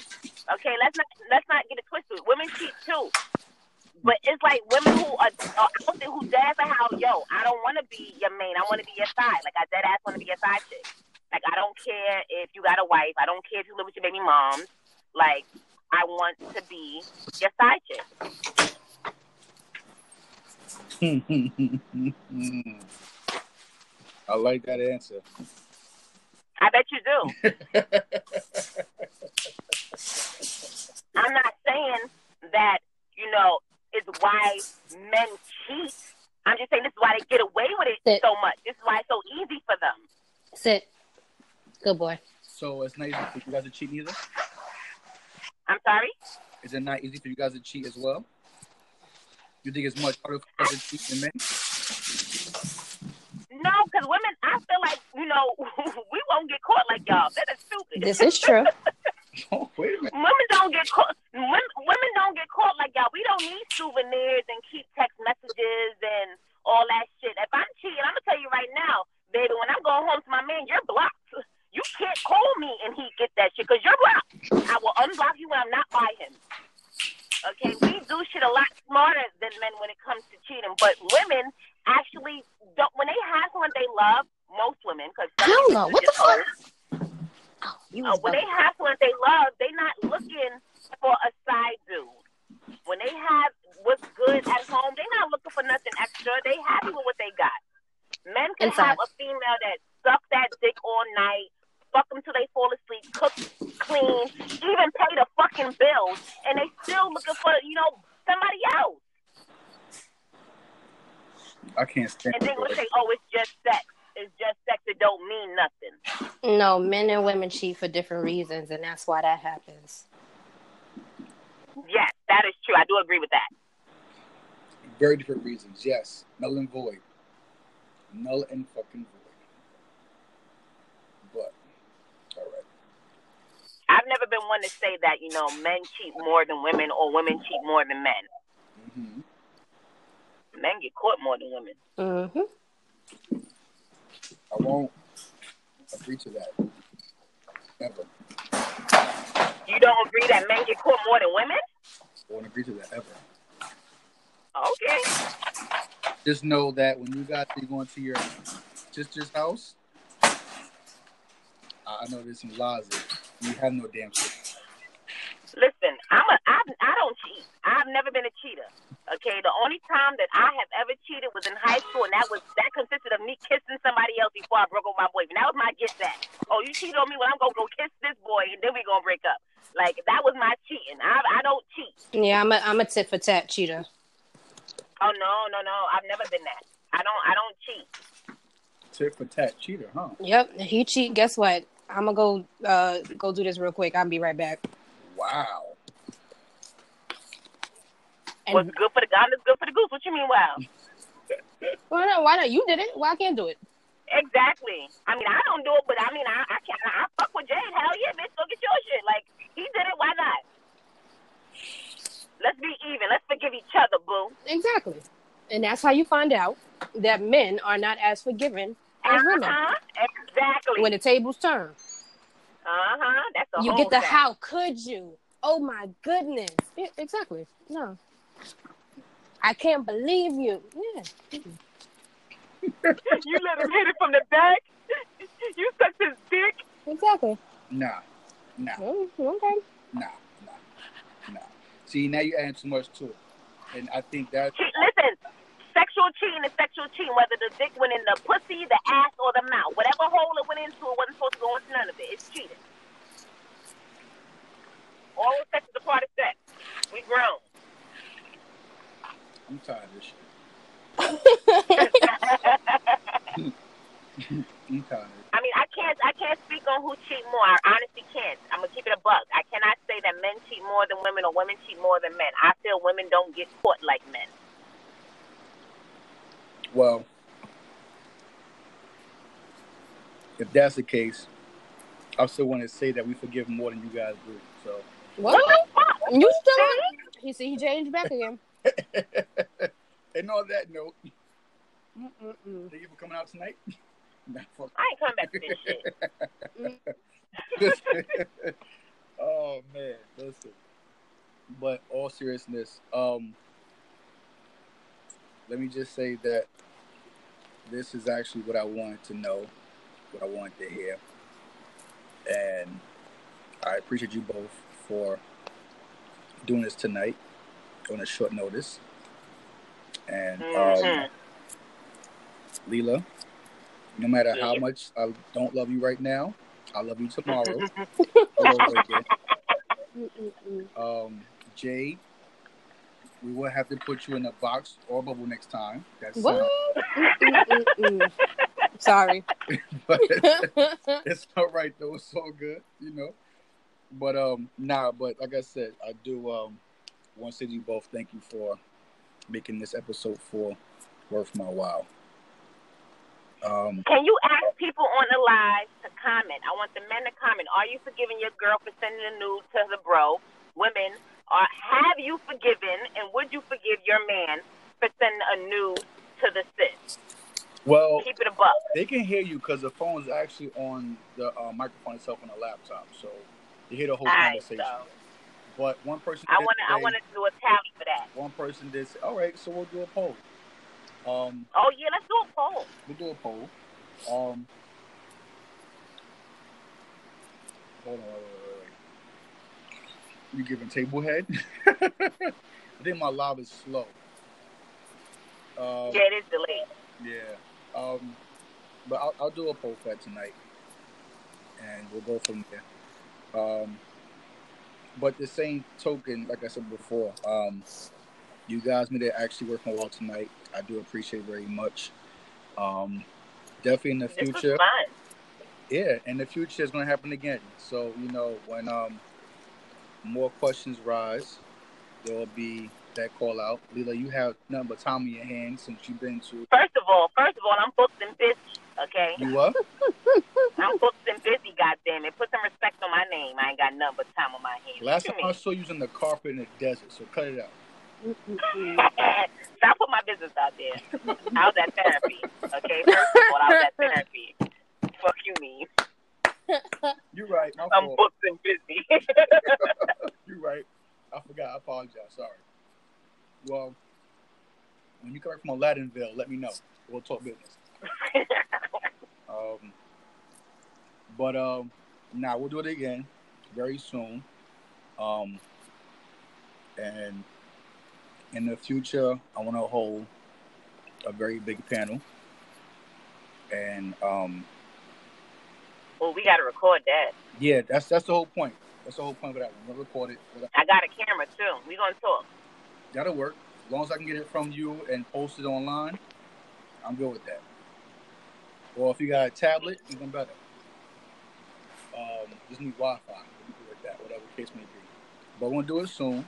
Speaker 2: Okay, let's not let's not get it twisted. Women cheat too. But it's like women who are, are out there who dance like how, yo, I don't want to be your main. I want to be your side. Like I dead ass want to be your side chick. Like I don't care if you got a wife. I don't care if you live with your baby mom. Like I want to be your side chick.
Speaker 1: I like that answer.
Speaker 2: I bet you do. I'm not saying that, you know, is why men cheat. I'm just saying this is why they get away with it
Speaker 3: Sit.
Speaker 2: so much. This is why it's so easy for them.
Speaker 3: Sit. Good boy.
Speaker 1: So it's not easy for you guys to cheat either.
Speaker 2: I'm sorry?
Speaker 1: Is it not easy for you guys to cheat as well? You think it's much harder for you guys to cheat than men?
Speaker 2: No, because women, I feel like, you know, we won't get caught like y'all. That is stupid.
Speaker 3: This is true.
Speaker 1: Oh, wait a minute.
Speaker 2: women don't get caught. Women, women don't get caught like y'all. We don't need souvenirs and keep text messages and all that shit. If I'm cheating, I'm gonna tell you right now, baby. When I'm going home to my man, you're blocked. You can't call me and he get that shit because you're blocked. I will unblock you when I'm not by him. Okay, we do shit a lot smarter than men when it comes to cheating, but women actually don't. When they have someone they love, most women, because
Speaker 3: I don't know. What the fuck? Oh, you
Speaker 2: uh,
Speaker 3: was
Speaker 2: when they
Speaker 3: bugging.
Speaker 2: have someone they love, they not looking for a side dude. When they have what's good at home, they not looking for nothing extra. They happy with what they got. Men can
Speaker 3: Inside.
Speaker 2: have a female that suck that dick all night, fuck them till they fall asleep, cook, clean, even pay the fucking bills, and they still looking for you know somebody else.
Speaker 1: I can't stand
Speaker 2: And then we
Speaker 1: it.
Speaker 2: say, oh, it's just sex. It's just sex. It don't mean nothing.
Speaker 3: No, men and women cheat for different reasons, and that's why that happens.
Speaker 2: Yes, that is true. I do agree with that.
Speaker 1: Very different reasons. Yes. Null and void. Null and fucking void. But, all right.
Speaker 2: I've never been one to say that, you know, men cheat more than women or women cheat more than men.
Speaker 1: hmm
Speaker 2: Men get caught more than women.
Speaker 3: Mm-hmm.
Speaker 1: I won't agree to that. Ever.
Speaker 2: You don't agree that men get caught more than women?
Speaker 1: I won't agree to that ever.
Speaker 2: Okay.
Speaker 1: Just know that when you guys are going to your sister's house, I know there's some laws. You have no damn sister.
Speaker 2: Listen, I'm a I, I don't cheat. I've never been a cheater. Okay, the only time that I have ever cheated was in high school, and that was that consisted of me kissing somebody else before I broke up with my boyfriend. That was my get back. Oh, you cheated on me? Well, I'm gonna go kiss this boy, and then we gonna break up. Like that was my cheating. I I don't cheat.
Speaker 3: Yeah, I'm a I'm a tit for tat cheater.
Speaker 2: Oh no no no! I've never been that. I don't I don't cheat.
Speaker 1: Tit for tat cheater, huh?
Speaker 3: Yep, he cheat. Guess what? I'm gonna go uh go do this real quick. I'll be right back.
Speaker 1: Wow.
Speaker 3: And
Speaker 2: What's good for the gun is good for the goose. What you mean? Wow.
Speaker 3: why not? Why not? You did it. Why I can't do it?
Speaker 2: Exactly. I mean, I don't do it, but I mean, I I, can, I fuck with Jade. Hell yeah, bitch, go get your shit. Like he did it, why not? Let's be even. Let's forgive each other, boo.
Speaker 3: Exactly. And that's how you find out that men are not as forgiving as women.
Speaker 2: Uh-huh. Exactly.
Speaker 3: When the tables turn.
Speaker 2: uh-huh. That's a
Speaker 3: you get the how could you? Oh my goodness. Yeah, exactly. No. I can't believe you. Yeah.
Speaker 2: you let him hit it from the back. you sucked his dick.
Speaker 3: Exactly.
Speaker 1: Nah, nah,
Speaker 3: Mm, Okay.
Speaker 1: nah, nah, nah. See, now you add too much to it, and I think that
Speaker 2: Che- Listen, sexual cheating is sexual cheating, whether the dick went in the pussy, the ass, or the mouth. Whatever hole it went into, it wasn't supposed to go into none of it. It's cheating. All sex is a part of sex. We grown.
Speaker 1: I'm tired of this shit. I'm tired.
Speaker 2: I mean, I can't, I can't speak on who cheat more. I honestly can't. I'm gonna keep it a buck. I cannot say that men cheat more than women or women cheat more than men. I feel women don't get caught like men.
Speaker 1: Well, if that's the case, I still want to say that we forgive more than you guys do. So,
Speaker 3: What?
Speaker 2: the fuck?
Speaker 3: You still He see he changed back again.
Speaker 1: and on that note,
Speaker 3: Mm-mm-mm.
Speaker 1: thank you for coming out tonight. Nah.
Speaker 2: I ain't coming back to this shit.
Speaker 1: oh man, listen. But all seriousness, um, let me just say that this is actually what I wanted to know, what I wanted to hear, and I appreciate you both for doing this tonight on a short notice. And um,
Speaker 2: Mhm.
Speaker 1: Leela, no matter how much I don't love you right now, I love you tomorrow. all again. Um, Jade, we will have to put you in a box or bubble next time. That's
Speaker 3: What?
Speaker 1: uh.
Speaker 3: Sorry.
Speaker 1: but it's all right though. It's all good, you know. But um, nah. But like I said, I do um want to say you both, thank you for making this episode four worth my while. Um,
Speaker 2: Can you ask people on the live to comment? I want the men to comment. Are you forgiving your girl for sending a nude to the bro? Women, or have you forgiven and would you forgive your man for sending a nude to the sis?
Speaker 1: well,
Speaker 2: Keep it above.
Speaker 1: they can hear you because the phone is actually on the uh, microphone itself on the laptop, so you hear the whole
Speaker 2: All right,
Speaker 1: conversation.
Speaker 2: so
Speaker 1: But one person,
Speaker 2: I want to. I want to do a tally for that.
Speaker 1: one person did say, "All right, so we'll do a poll." Um,
Speaker 2: Oh yeah, let's do a poll.
Speaker 1: we'll do a poll. Um, hold on, wait, wait, wait, wait. You giving table head? I think my live is slow. Um,
Speaker 2: Yeah, it is delayed.
Speaker 1: yeah. Um, but I'll, I'll do a poll for that tonight, and we'll go from there. Um, but the same token, like I said before, um, you guys made it actually work well tonight. I do appreciate very much. Um, definitely in the
Speaker 2: This was
Speaker 1: future, yeah, in the future it's going to happen again. So you know when um, more questions rise, there will be that call out. Leela, you have nothing but time in your hands since you've been to.
Speaker 2: First of all, first of all, I'm booked and busy. Okay,
Speaker 1: You what?
Speaker 2: I'm booked and busy. Goddamn it, put some respect on my name. I ain't got nothing but time on my hands.
Speaker 1: Last time I saw you was in the carpet in the desert, so cut it out.
Speaker 2: Stop putting my business out there. I was at therapy. Okay, first of all, I was at therapy. Fuck you mean?
Speaker 1: You're right.
Speaker 2: I'm
Speaker 1: fault.
Speaker 2: booked and busy.
Speaker 1: You're right. I forgot. I apologize. Sorry. Well, when you come back from Aladdinville, let me know. We'll talk business. Um, but um, now we'll do it again very soon. Um, and in the future, I want to hold a very big panel. And um,
Speaker 2: well, we got to record that.
Speaker 1: yeah, that's that's the whole point. That's the whole point of that. We're gonna record it.
Speaker 2: I got a camera too. We gonna talk.
Speaker 1: That'll work. As long as I can get it from you and post it online, I'm good with that. Or if you got a tablet, even better. Um, just need Wi-Fi. We can do it like that, whatever the case may be. But we're gonna do it soon,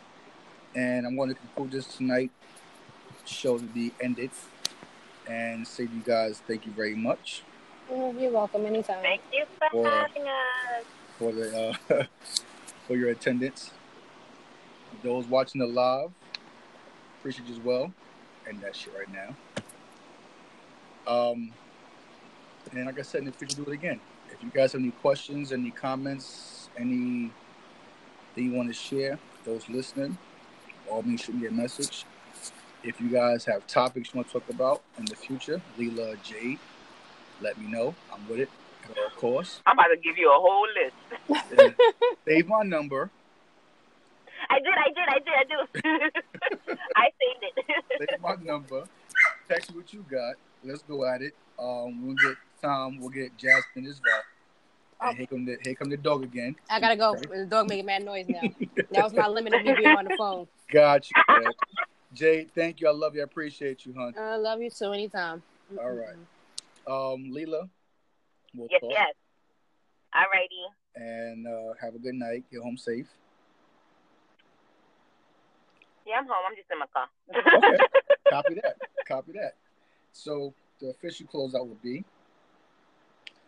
Speaker 1: and I'm going to conclude this tonight. Show to be ended, and say to you guys, thank you very much.
Speaker 3: Mm, You're welcome anytime.
Speaker 2: Thank you for
Speaker 1: Or-
Speaker 2: having us.
Speaker 1: for the uh, for your attendance. Those watching the live, appreciate you as well. And that shit right now. Um, and like I said, in the future, do it again. If you guys have any questions, any comments, any that you want to share, those listening, all me shoot me a message. If you guys have topics you want to talk about in the future, Leela Jade, let me know. I'm with it, of course.
Speaker 4: I'm about to give you a whole list.
Speaker 1: Save my number.
Speaker 4: I did, I did, I did, I do. I saved it.
Speaker 1: Save my number. Text me what you got. Let's go at it. Um, we'll get Tom. We'll get Jasmine as well. And here come the here come the dog again.
Speaker 3: I gotta go. The dog making mad noise now. that was my limit of me being on the phone.
Speaker 1: Got you. man. Jay, thank you. I love you. I appreciate you, hon.
Speaker 3: I love you too. Anytime.
Speaker 1: All right. Um, Leela, we'll
Speaker 4: yes,
Speaker 1: talk.
Speaker 4: yes. Alrighty.
Speaker 1: And uh, have a good night. Get home safe.
Speaker 4: Yeah, I'm home. I'm just in my car.
Speaker 1: Okay. Copy that. Copy that. So the official closeout will be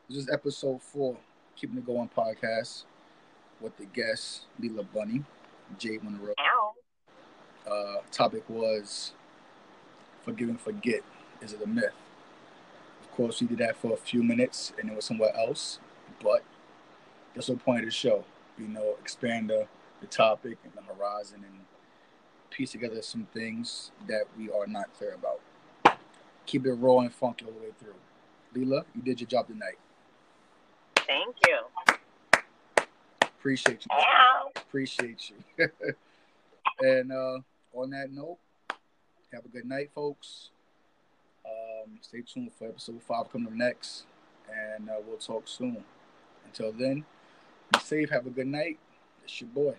Speaker 1: this is episode four, keeping it going podcast with the guest Leela Bunny, Jade Monroe. Uh, topic was forgive and forget. Is it a myth? Of course, we did that for a few minutes, and it was somewhere else. But that's the point of the show. You know, expand the, the topic and the horizon, and piece together some things that we are not clear about. Keep it raw and funky all the way through. Leela, you did your job tonight.
Speaker 4: Thank you.
Speaker 1: Appreciate you.
Speaker 4: Ow.
Speaker 1: Appreciate you. and uh, on that note, have a good night, folks. Um, stay tuned for episode five coming up next, and uh, we'll talk soon. Until then, be safe. Have a good night. It's your boy.